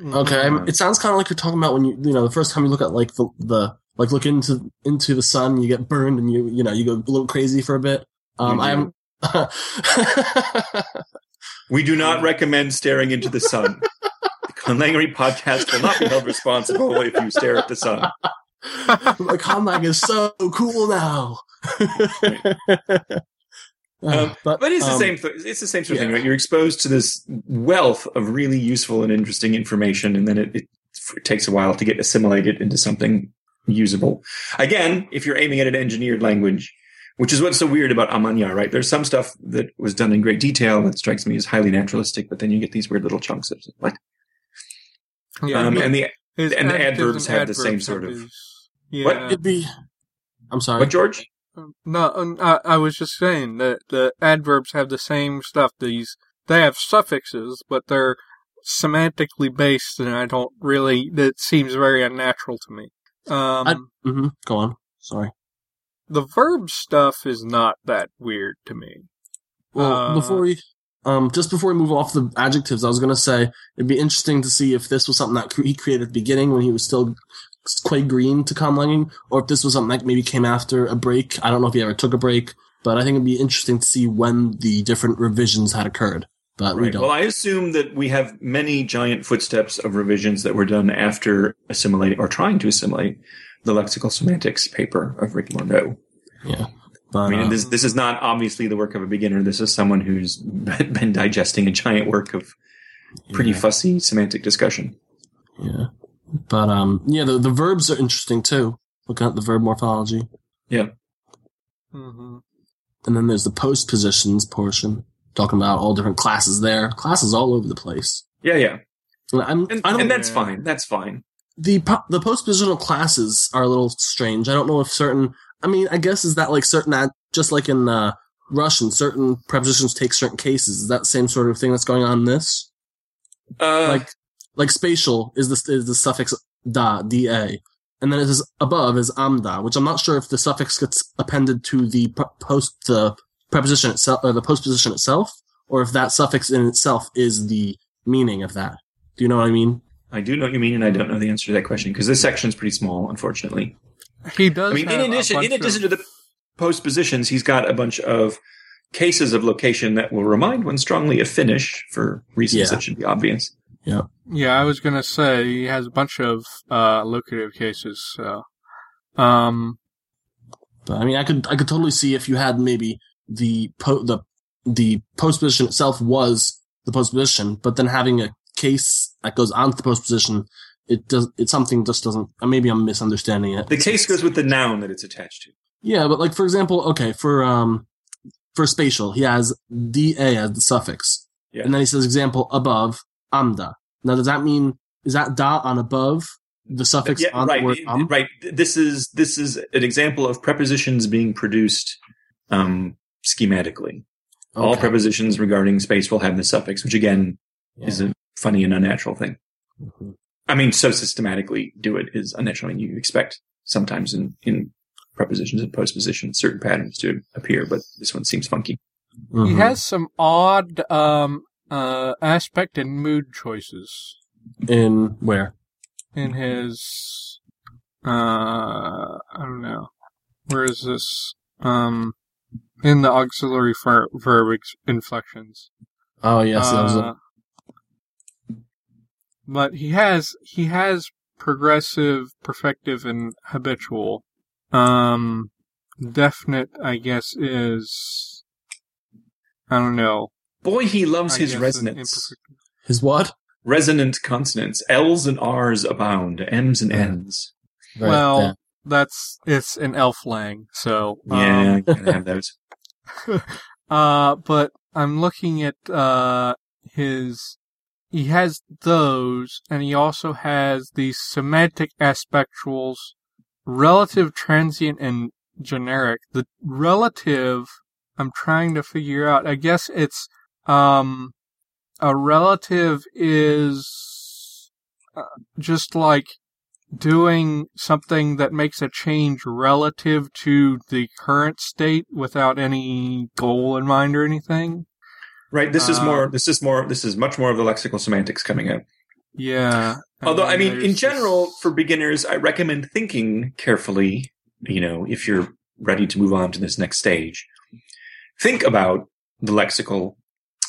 Okay, I'm- it sounds kind of like you're talking about when you you know the first time you look at like the the like look into into the sun, you get burned and you you know you go a little crazy for a bit. Um, I'm. We do not recommend staring into the sun. The Conlangery podcast will not be held responsible if you stare at the sun. My Conlang is so cool now. Uh, Um, But it's the um, same. Th- it's the same sort of thing, right? You're exposed to this wealth of really useful and interesting information, and then it, it, it takes a while to get assimilated into something usable. Again, if you're aiming at an engineered language, which is what's so weird about Amanya, right? There's some stuff that was done in great detail that strikes me as highly naturalistic, but then you get these weird little chunks of what? Yeah, um, and the and the adjectives adverbs and have the same sort of- his- Yeah. What? It'd be. I'm sorry. what, George? No, um, I, I was just saying that the adverbs have the same stuff. These they have suffixes, but they're semantically based, and I don't really. That seems very unnatural to me. Um, I- hmm Go on. Sorry. the verb stuff is not that weird to me. Well, Uh, before we, um, just before we move off the adjectives, I was gonna say it'd be interesting to see if this was something that cre- he created at the beginning when he was still quite green to conlanging, or if this was something that maybe came after a break. I don't know if he ever took a break, but I think it'd be interesting to see when the different revisions had occurred. But we don't. Well, I assume that we have many giant footsteps of revisions that were done after assimilating or trying to assimilate the lexical semantics paper of Rick Morneau. yeah. But, I mean, uh, this this is not obviously the work of a beginner. This is someone who's been digesting a giant work of pretty yeah, fussy semantic discussion. yeah. But um, yeah, the the verbs are interesting too. Looking at the verb morphology, yeah hmm and then there's the post positions portion, talking about all different classes there. Classes all over the place. Yeah, yeah, And I'm, and, I don't and that's Yeah. fine. That's fine. the po- the postpositional classes are a little strange. I don't know if certain. I mean, I guess is that like certain ad, just like in uh, Russian, certain prepositions take certain cases. Is that the same sort of thing that's going on in this? Uh, like like spatial is the is the suffix da da, and then it is above is amda, which I'm not sure if the suffix gets appended to the p- post the preposition itself or uh, the postposition itself, or if that suffix in itself is the meaning of that. Do you know what I mean? I do know what you mean, and I don't know the answer to that question because this section is pretty small, unfortunately. He does. I mean, in have a addition, in addition of- to the post positions, he's got a bunch of cases of location that will remind one strongly of Finnish for reasons Yeah. that should be obvious. Yeah, Yeah, I was gonna say he has a bunch of uh, locative cases. So, um, But I mean, I could I could totally see if you had maybe the po- the the postposition itself was the post position, but then having a case that goes onto the postposition, it does it's something just doesn't. uh, Maybe I'm misunderstanding it. The case goes with the noun that it's attached to. Yeah, but like for example, okay, for um for spatial, he has da as the suffix, Yeah. and then he says example above amda. Now, does that mean is that da on above the suffix Yeah, on right, the word um? right. This is this is an example of prepositions being produced um, schematically. All prepositions regarding space will have the suffix, which again is a funny and unnatural thing. Mhm. I mean, so systematically do it is unnatural, and you expect sometimes in in prepositions and postpositions certain patterns to appear, but this one seems funky. he Mhm. has some odd um, uh, aspect and mood choices in where in his. Uh, I don't know. Where is this? Um, in the auxiliary ver- verb ex- inflections. Oh yes, that was a, Uh, but he has he has progressive, perfective, and habitual. Um, definite, I guess, is I don't know Boy, he loves I his resonance. imperfect- His what? Resonant consonants. L's and R's abound. M's and Yeah. N's. Right, well, yeah. that's it's an elf lang, so um, Yeah, gotta have those. Uh, but I'm looking at uh his. He has those, and he also has these semantic aspectuals, relative, transient, and generic. The relative, I'm trying to figure out. I guess it's um, a relative is uh, just like doing something that makes a change relative to the current state without any goal in mind or anything. Right. This is Uh, more. This is more. This is much more of the lexical semantics coming out. Yeah. Although, I mean, in general, this- for beginners, I recommend thinking carefully. You know, if you're ready to move on to this next stage, think about the lexical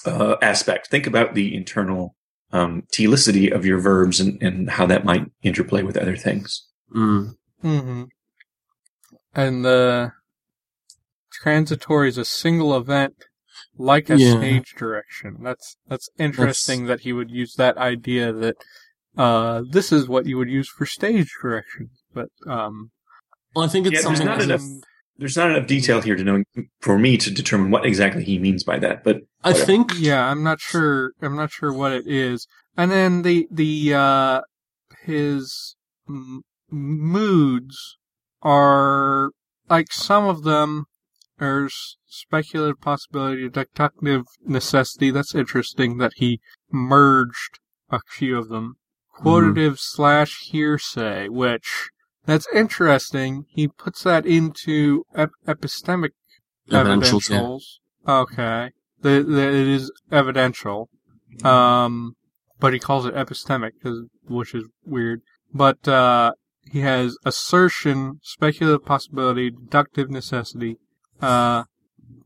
uh, aspect. Think about the internal um, telicity of your verbs and, and how that might interplay with other things. Mm. Mhm. And the transitory is a single event, like a Yeah. stage direction. That's that's interesting that he would use that idea that uh, this is what you would use for stage directions. But um, Well, I think it's Yeah, there's not enough- There's not enough detail here to know for me to determine what exactly he means by that. But I think. Yeah, I'm not sure. I'm not sure what it is. And then the the uh his m- moods are like some of them. There's speculative possibility, deductive necessity. That's interesting that he merged a few of them. Quotative slash hearsay, which that's interesting. He puts that into ep- epistemic Evidentials, yeah. evidentials. Okay. The, the, it is evidential. Um, but he calls it epistemic, 'cause- which is weird. But, uh, he has assertion, speculative possibility, deductive necessity, uh,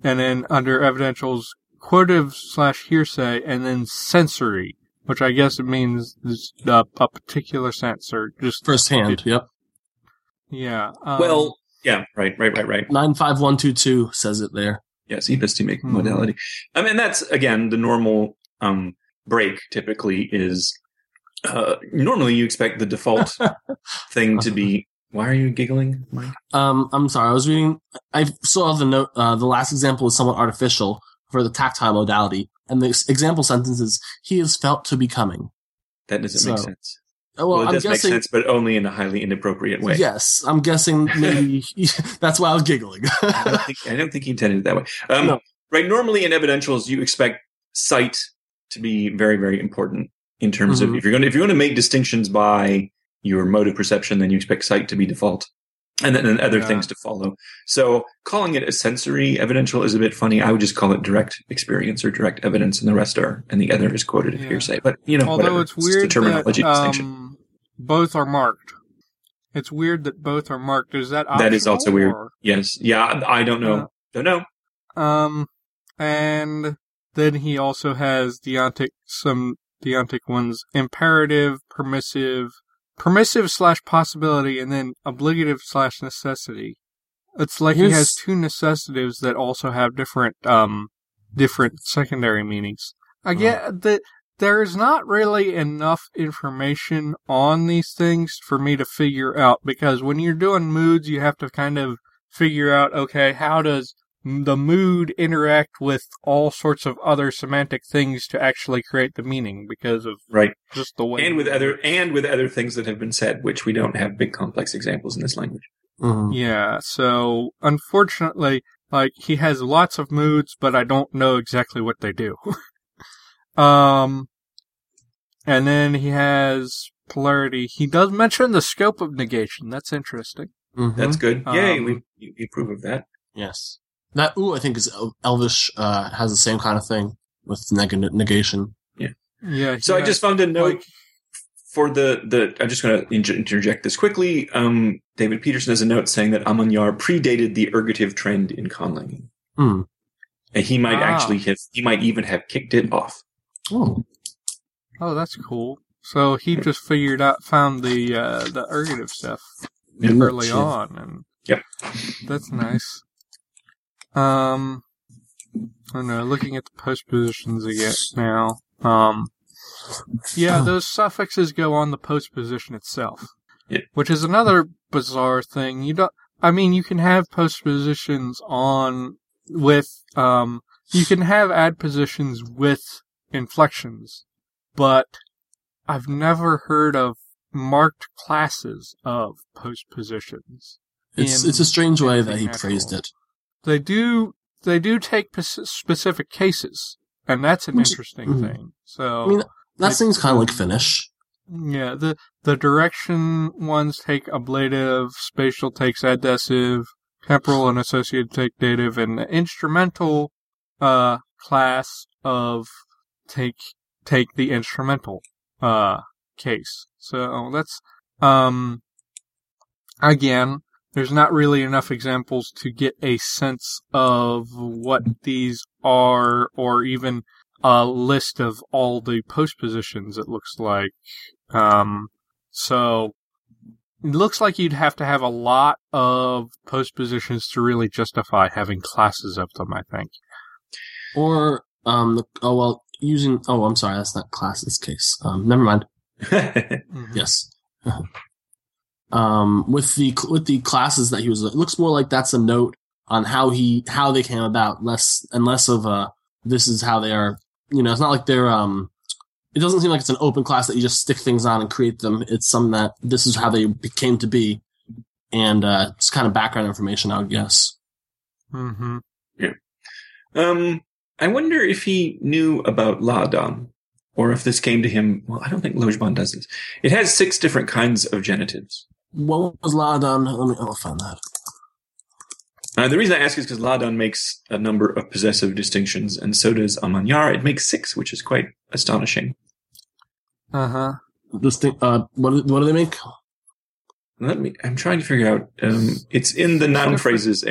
and then under evidentials, quotative slash hearsay, and then sensory, which I guess it means this, uh, a particular sense, or just, Firsthand, yep. Yeah. Um, well, yeah, right, right, right, right. 95122 says it there. Yes, epistemic Mhm. modality. I mean, that's again the normal um, break. Typically, is uh, normally you expect the default thing to be. Why are you giggling, Mike? Um, I'm sorry, I was reading. I saw the note. Uh, the last example is somewhat artificial for the tactile modality, and the example sentence is "He is felt to be coming." That doesn't make sense. Uh, Well, Well, it I'm does guessing. make sense, but only in a highly inappropriate way. Yes, I'm guessing maybe that's why I was giggling. I don't think I don't think he intended it that way. Um, No. Right. Normally in evidentials, you expect sight to be very, very important in terms of Mhm. if you're going to if you're going to make distinctions by your mode of perception, then you expect sight to be default, and then and other Yeah. things to follow. So calling it a sensory evidential is a bit funny. I would just call it direct experience or direct evidence, and the rest are and the other is quoted Yeah. hearsay. But you know, Although whatever. it's a weird terminology that distinction. Both are marked. It's weird that both are marked. Is that optional? That is also weird. or- Yes. Yeah. I I don't know. Uh, don't know. Um, and then he also has deontic some deontic ones: imperative, permissive, permissive slash possibility, and then obligative slash necessity. It's like he has two necessitives that also have different um different secondary meanings. I Hmm. get that there's not really enough information on these things for me to figure out because when you're doing moods, you have to kind of figure out, okay, how does the mood interact with all sorts of other semantic things to actually create the meaning because of Right. just the way and with other and with other things that have been said, which we don't have big complex examples in this language. Mhm. Yeah, so unfortunately, like he has lots of moods, but I don't know exactly what they do. um, and then he has polarity. He does mention the scope of negation. That's interesting. Mhm. That's good. Yay, Um, we, we approve of that. yes. That ooh, I think is Elvish. Uh, has the same kind of thing with neg- negation. Yeah. he So I just found a note like, for the the. I'm just going to inter- interject this quickly. Um, David Peterson has a note saying that amman îar predated the ergative trend in conlanging, Hmm. and he might Ah. actually have. He might even have kicked it off. Oh. oh, that's cool. So he just figured out, found the uh, the ergative stuff Yeah. early Yeah. on, and Yep. that's nice. Um, I don't know, looking at the postpositions again now. Um, yeah, those suffixes go on the post position itself. Yeah. Which is another bizarre thing. You don't, I mean, you can have post positions on with, um, you can have ad positions with inflections, but I've never heard of marked classes of postpositions. It's it's a strange way that he natural. phrased it. They do, they do take specific cases, and that's an Which- interesting mhm. thing. So, I mean, that seems kind of like Finnish. yeah, the the direction ones take ablative, spatial takes adessive, temporal and associated take dative, and the instrumental uh class of take take the instrumental uh case. So that's um again, there's not really enough examples to get a sense of what these are or even a list of all the post positions it looks like. Um, so it looks like you'd have to have a lot of post positions to really justify having classes of them, I think. Or um, the, oh well, using oh I'm sorry, that's not class this case. Um, never mind. Yes. um, with the with the classes that he was, it looks more like that's a note on how he how they came about, less and less of a this is how they are. You know, it's not like they're um. It doesn't seem like it's an open class that you just stick things on and create them. It's some that this is how they came to be, and uh, it's kind of background information, I would guess. Mhm. Yeah. Um, I wonder if he knew about Láadan, or if this came to him. Well, I don't think Lojban does this. It has six different kinds of genitives. What was Láadan? Let me. I'll find that. Uh, the reason I ask is because Láadan makes a number of possessive distinctions, and so does amman îar. It makes six, which is quite astonishing. Uh huh. This thing. Uh, what what do they make? Let me. I'm trying to figure out. Um, it's in the noun phrases.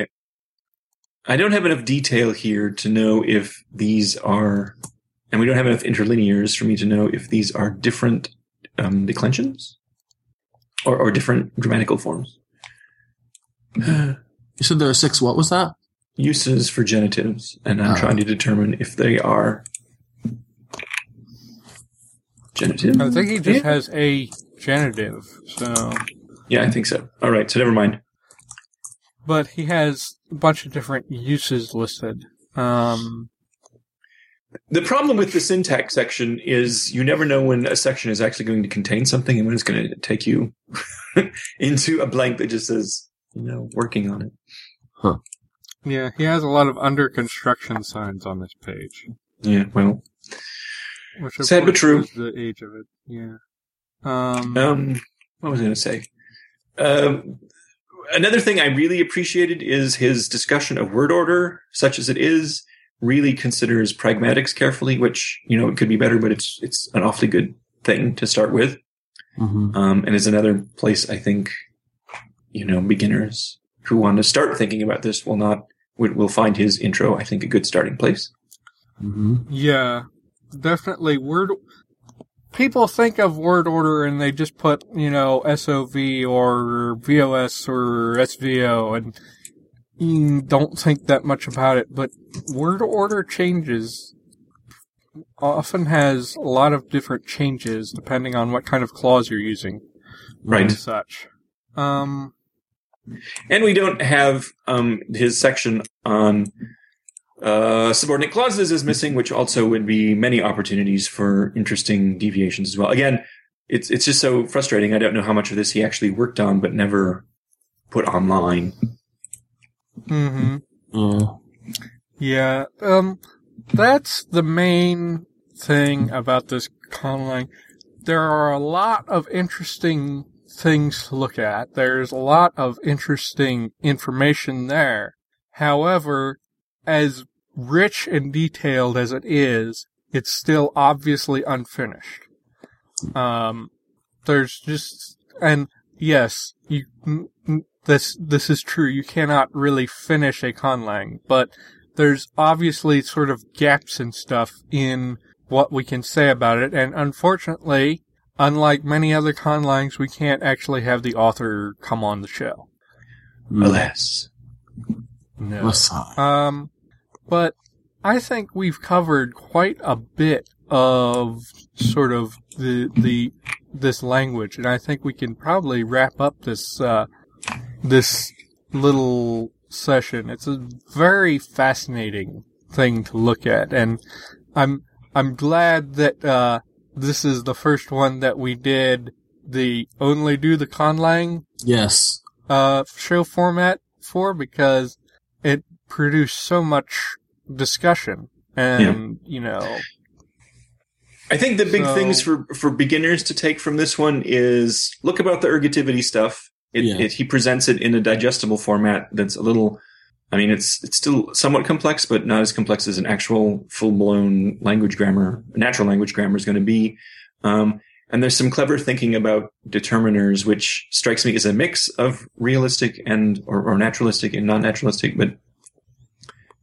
I don't have enough detail here to know if these are, and we don't have enough interlinears for me to know if these are different um, declensions or, or different grammatical forms. You said there are six. What was that? Uses for genitives, and I'm Ah. trying to determine if they are genitive. I think he just Yeah. has a genitive, so. Yeah, I think so. All right, so never mind. But he has a bunch of different uses listed. Um, The problem with the syntax section is you never know when a section is actually going to contain something and when it's going to take you into a blank that just says, you know, working on it. Huh. yeah, he has a lot of under construction signs on this page. Yeah, well, Which of Sad but true. is the age of it. Yeah. Um, um, what was I going to say? Um, another thing I really appreciated is his discussion of word order, such as it is, really considers pragmatics carefully, which, you know, it could be better, but it's, it's an awfully good thing to start with. Mm-hmm. Um, and is another place I think, you know, beginners who want to start thinking about this will not, will, will find his intro, I think, a good starting place. Mm-hmm. Yeah, definitely. Word. People think of word order and they just put, you know, SOV or VOS or SVO and you don't think that much about it. But word order changes often has a lot of different changes depending on what kind of clause you're using Right. and such. Um, And we don't have, um, his section on, uh, subordinate clauses is missing, which also would be many opportunities for interesting deviations as well. Again, it's, it's just so frustrating. I don't know how much of this he actually worked on, but never put online. hmm Yeah. Yeah, um, that's the main thing about this conlang. There are a lot of interesting things to look at. There's a lot of interesting information there. However, as rich and detailed as it is, it's still obviously unfinished. Um, there's just, and yes, you, this, this is true. You cannot really finish a conlang, but there's obviously sort of gaps and stuff in what we can say about it, and unfortunately, unlike many other conlangs, we can't actually have the author come on the show. Alas. No. Um, but I think we've covered quite a bit of sort of the the this language, and I think we can probably wrap up this uh, this little session. It's a very fascinating thing to look at, and I'm I'm glad that uh, this is the first one that we did the only do the conlang Yes. uh, show format for because it produced so much discussion and you know I think the big So- things for for beginners to take from this one is look about the ergativity stuff. It, Yeah. it he presents it in a digestible format that's a little. I mean, it's it's still somewhat complex, but not as complex as an actual full blown language grammar, natural language grammar is going to be. Um, and there's some clever thinking about determiners, which strikes me as a mix of realistic and or, or naturalistic and non naturalistic, but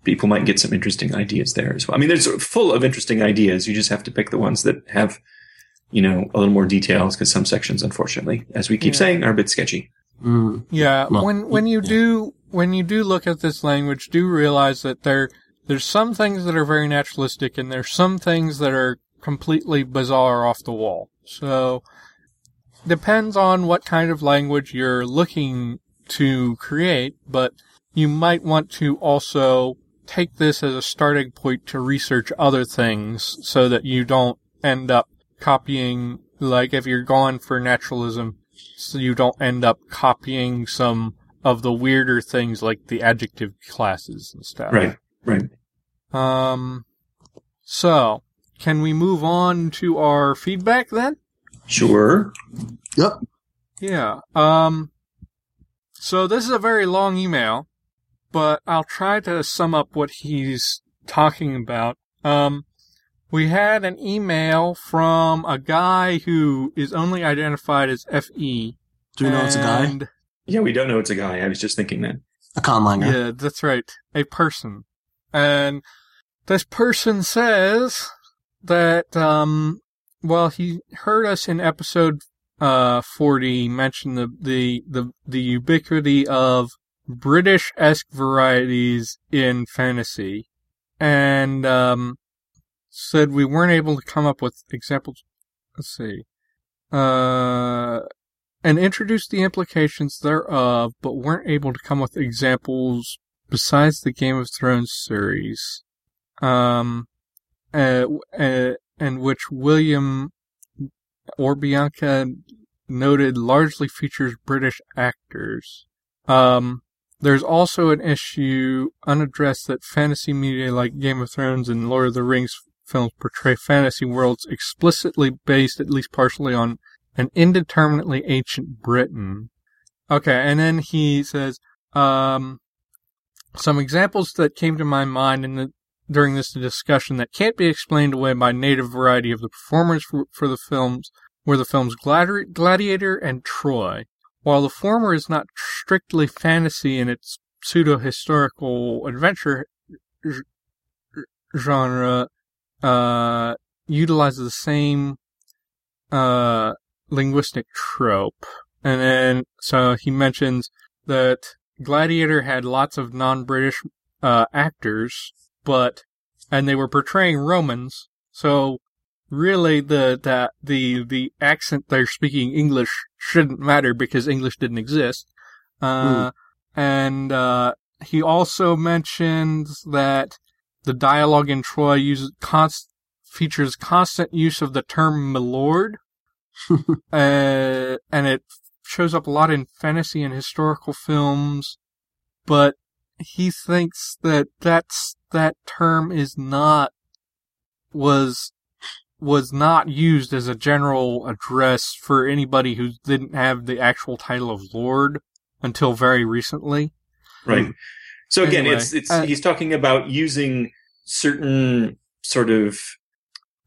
people might get some interesting ideas there as well. I mean, there's full of interesting ideas. You just have to pick the ones that have, you know, a little more details because some sections, unfortunately, as we keep Yeah. saying, are a bit sketchy. Mm. Yeah, Well, when when you yeah. do when you do look at this language, do realize that there there's some things that are very naturalistic, and there's some things that are completely bizarre off the wall. So depends on what kind of language you're looking to create, but you might want to also take this as a starting point to research other things so that you don't end up copying like if you're going for naturalism so you don't end up copying some of the weirder things like the adjective classes and stuff. Right. Right. Um, so can we move on to our feedback then? Sure. Yep. Yeah. Um, so this is a very long email, but I'll try to sum up what he's talking about. Um, we had an email from a guy who is only identified as FE. Do we know it's a guy? Yeah, we don't know it's a guy. I was just thinking that. A conlanger. Yeah, that's right. A person. And this person says that, um, well, he heard us in episode, uh, 40 mention the, the, the, the ubiquity of British-esque varieties in fantasy. And, um, said we weren't able to come up with examples. Let's see. Uh, and introduced the implications thereof, but weren't able to come with examples besides the Game of Thrones series, um, uh, uh, and which William or Bianca noted largely features British actors. Um, there's also an issue unaddressed that fantasy media like Game of Thrones and Lord of the Rings films portray fantasy worlds explicitly based, at least partially, on an indeterminately ancient Britain. Okay, and then he says, um, some examples that came to my mind in the, during this discussion that can't be explained away by native variety of the performers for, for the films were the films Gladi- Gladiator and Troy. While the former is not strictly fantasy in its pseudo-historical adventure g- genre, uh, utilizes the same, uh, linguistic trope. And then, so he mentions that Gladiator had lots of non-British, uh, actors, but, and they were portraying Romans, so really the, that, the, the accent they're speaking English shouldn't matter because English didn't exist. Uh, and, uh, he also mentions that the dialogue in Troy uses const, features constant use of the term milord, uh, and it shows up a lot in fantasy and historical films, but he thinks that that's, that term is not, was, was not used as a general address for anybody who didn't have the actual title of lord until very recently. Right. So again, Anyway, it's it's uh, he's talking about using certain sort of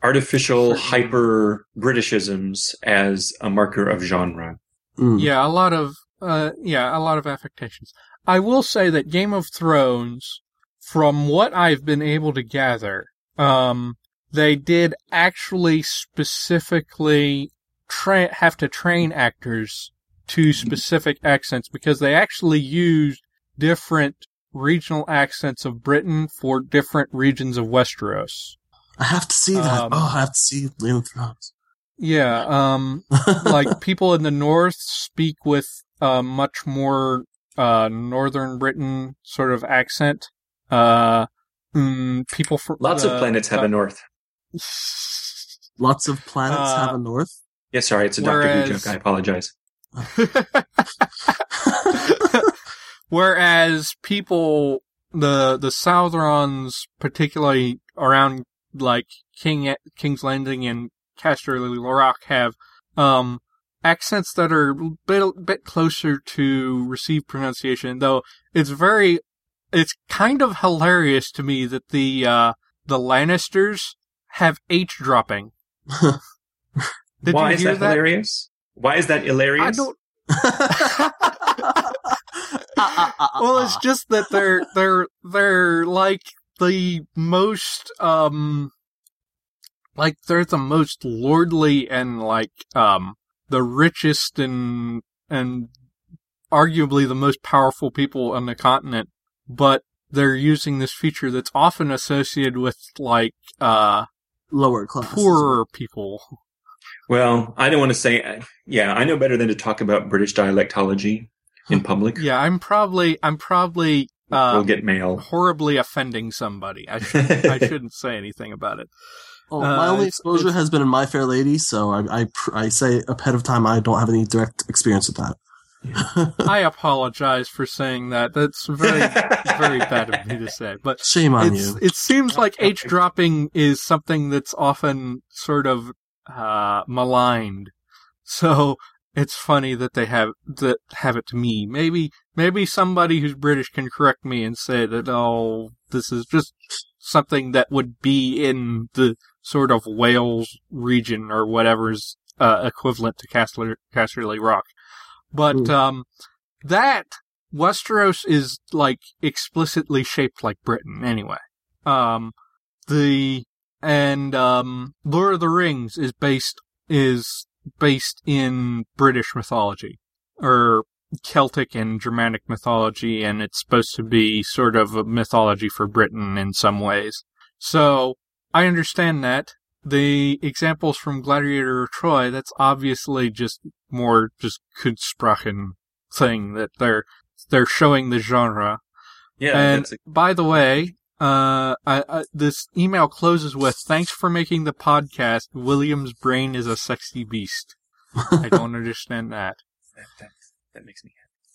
artificial Certain- hyper Britishisms as a marker of genre. Mm. Yeah, a lot of uh yeah, a lot of affectations. I will say that Game of Thrones, from what I've been able to gather, um, they did actually specifically tra- have to train actors to specific accents because they actually used different regional accents of Britain for different regions of Westeros. I have to see that. Um, oh, I have to see Game of Thrones. Yeah, um, like people in the north speak with a much more uh, northern Britain sort of accent. Uh, mm, people from Lots of uh, planets have uh, a north. Lots of planets Uh, have a north. Yeah, sorry, it's a Doctor Whereas- Who joke. I apologize. Whereas people, the the Southrons, particularly around like King King's Landing and Casterly Rock, have um, accents that are a bit bit closer to received pronunciation. Though it's very, it's kind of hilarious to me that the uh, the Lannisters have H dropping. Did Why you is that, that? hilarious? Why is that hilarious? I don't. well, it's just that they're they're they're like the most um like they're the most lordly and like um the richest and and arguably the most powerful people on the continent, but they're using this feature that's often associated with like uh lower class. poorer people. Well, I don't want to say. Yeah, I know better than to talk about British dialectology in public. Yeah, I'm probably I'm probably uh we'll get mail. horribly offending somebody. I shouldn't, I shouldn't say anything about it. Oh, my Uh, only exposure has been in My Fair Lady, so I, I I say ahead of time I don't have any direct experience with that. I apologize for saying that. That's very very bad of me to say, but Shame on you. it seems like H dropping is something that's often sort of uh, maligned. So it's funny that they have that have it to me. Maybe maybe somebody who's British can correct me and say that oh this is just something that would be in the sort of Wales region or whatever's uh, equivalent to Casterly, Casterly Rock. But Mm. um, that Westeros is like explicitly shaped like Britain anyway. Um, the and um, Lord of the Rings is based is based in British mythology or Celtic and Germanic mythology, and it's supposed to be sort of a mythology for Britain in some ways. So I understand that. The examples from Gladiator or Troy, that's obviously just more just Kunstsprachen thing that they're they're showing the genre. Yeah, and a, by the way, uh, I, I, this email closes with "Thanks for making the podcast. William's brain is a sexy beast." I don't understand that. that, that, that makes me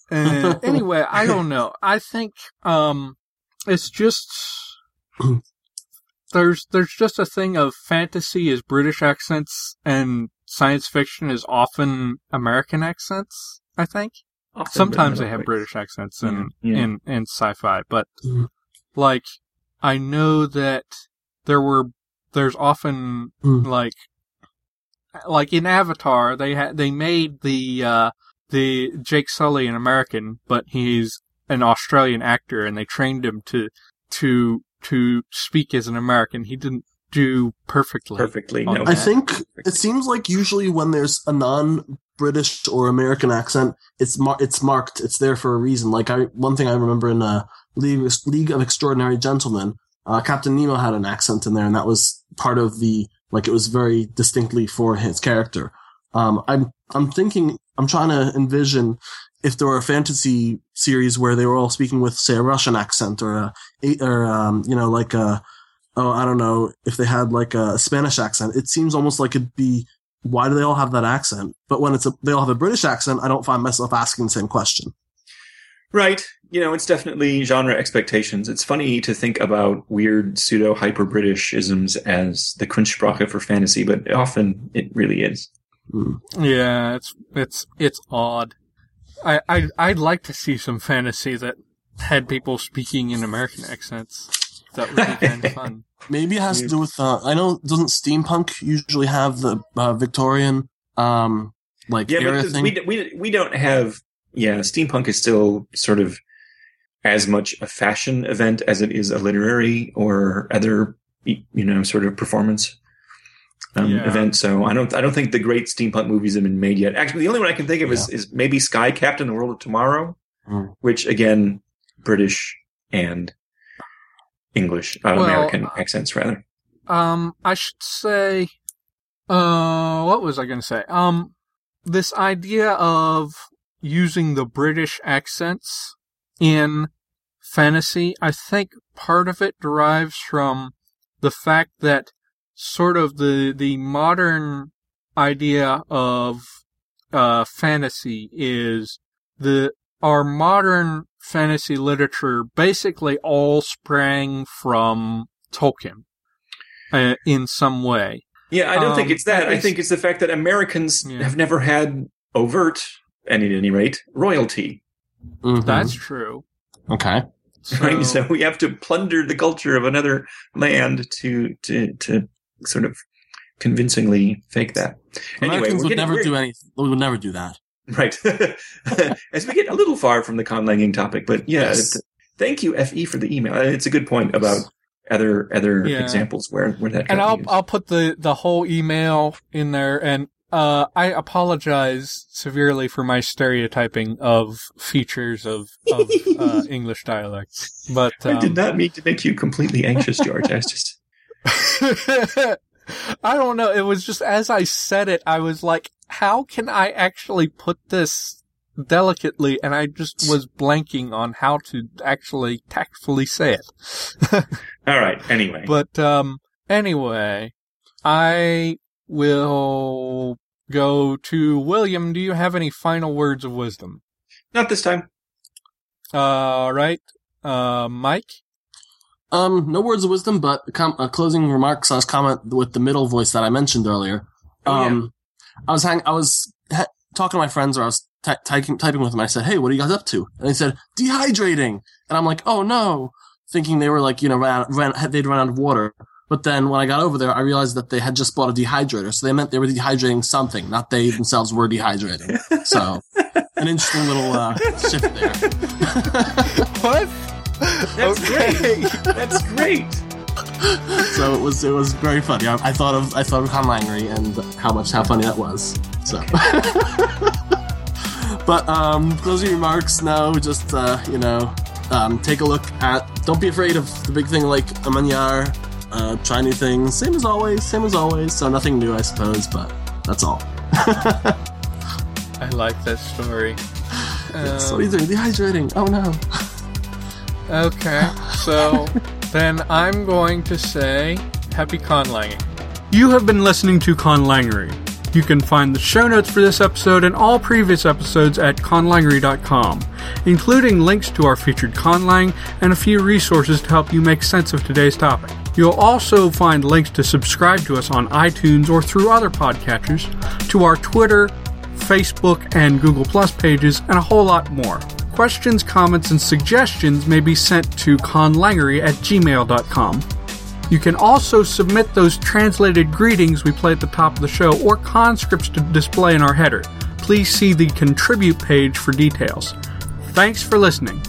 Uh, anyway, I don't know. I think um, it's just there's there's just a thing of fantasy is British accents and science fiction is often American accents. I think often, sometimes they have. British accents in Yeah, yeah. in in sci-fi, but Mhm. like I know that there were there's often Mm. like like in Avatar they had they made the uh the Jake Sully an American, but he's an Australian actor and they trained him to to to speak as an American. He didn't do perfectly. perfectly. No, I Yeah. think it seems like usually when there's a non-British or American accent, it's mar- it's marked. It's there for a reason. Like I, one thing I remember in uh, League League of Extraordinary Gentlemen, uh, Captain Nemo had an accent in there, and that was part of the like it was very distinctly for his character. Um, I'm I'm thinking I'm trying to envision if there were a fantasy series where they were all speaking with say a Russian accent or a or um, you know like a oh, I don't know, if they had like a Spanish accent, it seems almost like it'd be, why do they all have that accent? But when it's a, they all have a British accent, I don't find myself asking the same question. Right. You know, it's definitely genre expectations. It's funny to think about weird pseudo hyper British isms as the Kunstsprache for fantasy, but often it really is. Hmm. Yeah, it's it's it's odd. I I I'd like to see some fantasy that had people speaking in American accents. That would be kind of fun. Maybe it has to do with, uh, I know, doesn't steampunk usually have the uh, Victorian, um, like Yeah, era but thing? we, we, we don't have, yeah, steampunk is still sort of as much a fashion event as it is a literary or other, you know, sort of performance um, Yeah. event. So I don't, I don't think the great steampunk movies have been made yet. Actually, the only one I can think of is, is maybe Sky Captain: The World of Tomorrow, Hmm. which again, British and English, uh, Well, American accents, rather. Um, I should say, uh, what was I going to say? Um, this idea of using the British accents in fantasy, I think part of it derives from the fact that sort of the, the modern idea of, uh, fantasy is the, our modern fantasy literature basically all sprang from Tolkien uh, in some way. Yeah, I don't think Um, it's that. I think it's the fact that Americans Yeah. have never had overt, and at any rate, royalty. Mhm. That's true. okay. So, Right? So we have to plunder the culture of another land to to to sort of convincingly fake that. Anyway, Americans would getting- never do anything. Would never do that. Right. As we get a little far from the conlanging topic, but yeah, Yes. thank you, Fe, for the email. It's a good point about other other Yeah. examples where where that. and I'll used. I'll put the the whole email in there, and uh, I apologize severely for my stereotyping of features of of uh, English dialects, but I did um, not mean to make you completely anxious, George. I was just I don't know. It was just as I said it, I was like, how can I actually put this delicately? And I just was blanking on how to actually tactfully say it. all right. Anyway, But um anyway, I will go to William. Do you have any final words of wisdom? not this time. All right. Uh Mike? Um, no words of wisdom, but a, com- a closing remark slash comment with the middle voice that I mentioned earlier. Oh, yeah. um, I was hang- I was ha- talking to my friends, or I was ty- typing typing with them. I said, "Hey, what are you guys up to?" And they said, "Dehydrating." And I'm like, "Oh no!" Thinking they were like, you know, ran, ran they'd run out of water. But then when I got over there, I realized that they had just bought a dehydrator, so they meant they were dehydrating something, not they themselves were dehydrating. So, an interesting little uh, shift there. What? That's great. That's great. so it was it was very funny. I, I thought of I thought of Conlangery and how much how funny that was. So, but um, closing remarks. No, just uh, you know, um, take a look at. Don't be afraid of the big thing like amman îar. Uh, try new things. Same as always. Same as always. So nothing new, I suppose. But that's all. I like that story. so Um, either dehydrating. Oh no. Okay, so then I'm going to say happy conlanging. You have been listening to Conlangery. You can find the show notes for this episode and all previous episodes at conlangery.com, including links to our featured conlang and a few resources to help you make sense of today's topic. You'll also find links to subscribe to us on iTunes or through other podcatchers, to our Twitter, Facebook, and Google Plus pages, and a whole lot more. Questions, comments, and suggestions may be sent to conlangery at gmail.com. You can also submit those translated greetings we play at the top of the show or conscripts to display in our header. Please see the contribute page for details. Thanks for listening.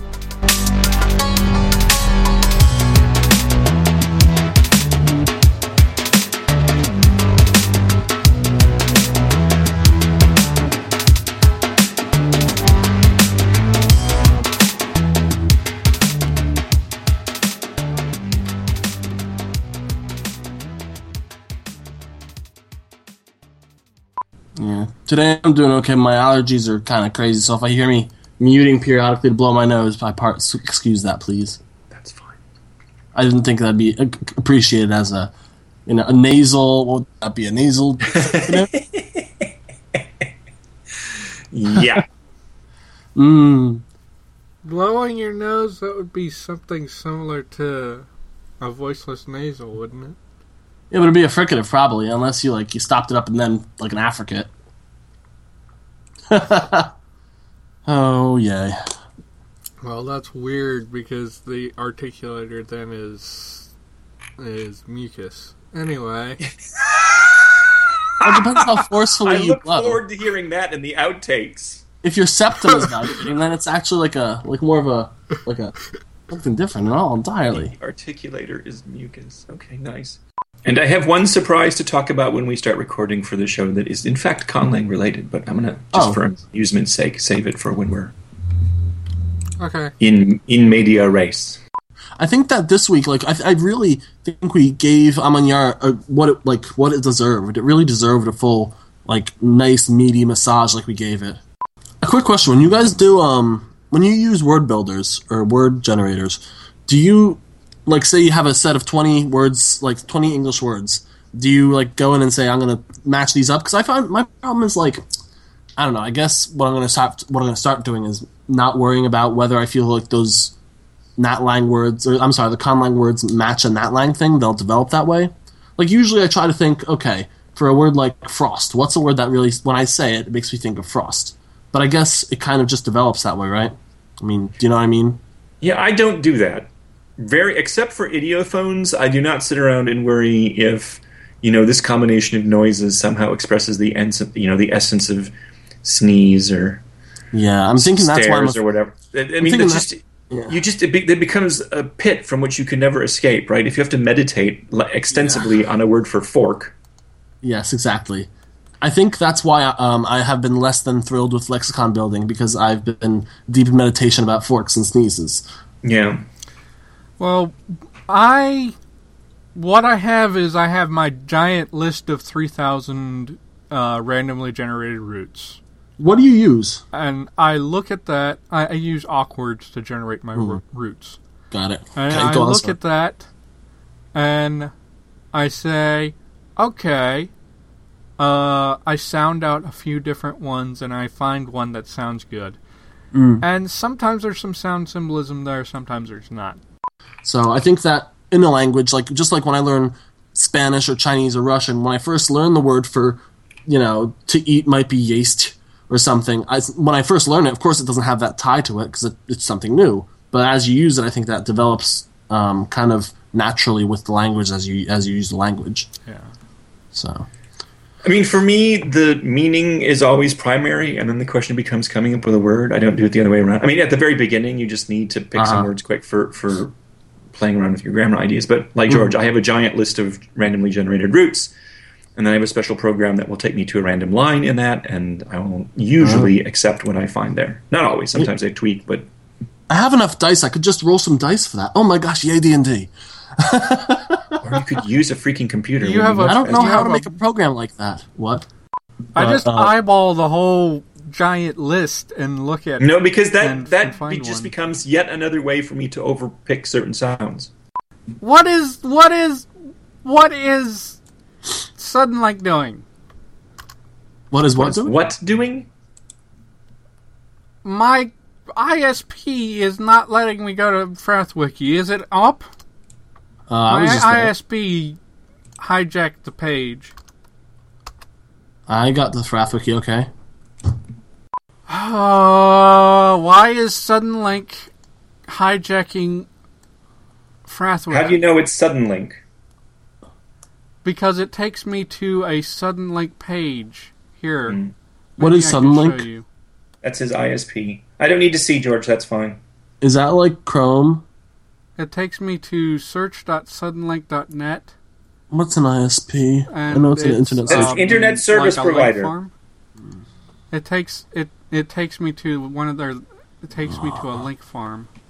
Today I'm doing okay. My allergies are kind of crazy, so if I hear me muting periodically to blow my nose, by part, excuse that, please. That's fine. I didn't think that'd be appreciated as a, you know, a nasal. Would that be? A nasal? Yeah. Mmm. Blowing your nose, that would be something similar to a voiceless nasal, wouldn't it? Yeah, but it'd be a fricative probably, unless you like you stopped it up and then like an affricate. oh yay! Well, that's weird because the articulator then is is mucus. Anyway, It depends how forcefully I you look blow. forward to hearing that in the outtakes. If your septum is vibrating, then it's actually like a like more of a like a something different at all entirely. The articulator is mucus. Okay, nice. And I have one surprise to talk about when we start recording for the show that is in fact conlang related, but I'm gonna just Oh. for amusement's sake save it for when we're okay. in in medias res. I think that this week, like, I, I really think we gave amman îar uh, what it like what it deserved. It really deserved a full, like, nice meaty massage like we gave it. A quick question: When you guys do, um, when you use word builders or word generators, do you like say you have a set of twenty words, like twenty English words? Do you like go in and say I'm going to match these up? Because I find my problem is like I don't know. I guess what I'm going to start what I'm going to start doing is not worrying about whether I feel like those NatLang words or I'm sorry, the conlang words match a NatLang thing. They'll develop that way. Like usually, I try to think, okay, for a word like frost, what's a word that really when I say it, it makes me think of frost. But I guess it kind of just develops that way, right? I mean, do you know what I mean? Yeah, I don't do that. Very, except for ideophones, I do not sit around and worry if you know this combination of noises somehow expresses the ens- you know the essence of sneeze or Yeah, I'm thinking that's why I'm stairs or whatever. I, I mean, that's that- just yeah. you just it, be, it becomes a pit from which you can never escape, right? If you have to meditate extensively on a word for fork, Yes, exactly. I think that's why um, I have been less than thrilled with lexicon building because I've been deep in meditation about forks and sneezes. yeah, Well, I what I have is I have my giant list of three thousand uh, randomly generated roots, What do you use? and I look at that. I, I use Awkwords to generate my ro- roots, Got it. and Okay, I look at that, and I say, okay. Uh, I sound out a few different ones, and I find one that sounds good. Mm. And sometimes there's some sound symbolism there, sometimes there's not. So I think that in a language, like just like when I learn Spanish or Chinese or Russian, when I first learn the word for, you know, to eat might be yeast or something. I, when I first learn it, of course, it doesn't have that tie to it because it, it's something new. But as you use it, I think that develops um, kind of naturally with the language as you as you use the language. Yeah. So I mean, for me, the meaning is always primary, and then the question becomes coming up with a word. I don't do it the other way around. I mean, at the very beginning, you just need to pick some Uh-huh. words quick for for playing around with your grammar ideas. But like Mm-hmm. George, I have a giant list of randomly generated roots, and then I have a special program that will take me to a random line in that, and I will usually Uh-huh. accept what I find there. Not always. Sometimes I tweak, but I have enough dice. I could just roll some dice for that. Oh my gosh, yay D and D! or you could use a freaking computer. You when have a- I don't know how to a- make a program like that. What? I just uh, eyeball the whole giant list and look at No, because that And that find be, just one. becomes yet another way for me to overpick certain sounds. what is what is what is Suddenlink doing. What is what? doing? What doing? My ISP is not letting me go to FrathWiki. Is it up? Uh, I My was just. ISP hijacked the page. I got the Frathwiki. Okay. Uh, why is Suddenlink hijacking FrathWiki? How do you know it's Suddenlink? Because it takes me to a Suddenlink page. Here. Hmm. What Maybe is I can show Suddenlink? That's his ISP. I don't need to see George. That's fine. Is that like Chrome? It takes me to search.suddenlink.net. What's an ISP? I know it's an internet That's service. internet service like provider. It takes it it takes me to one of their it takes me to a ah. link farm.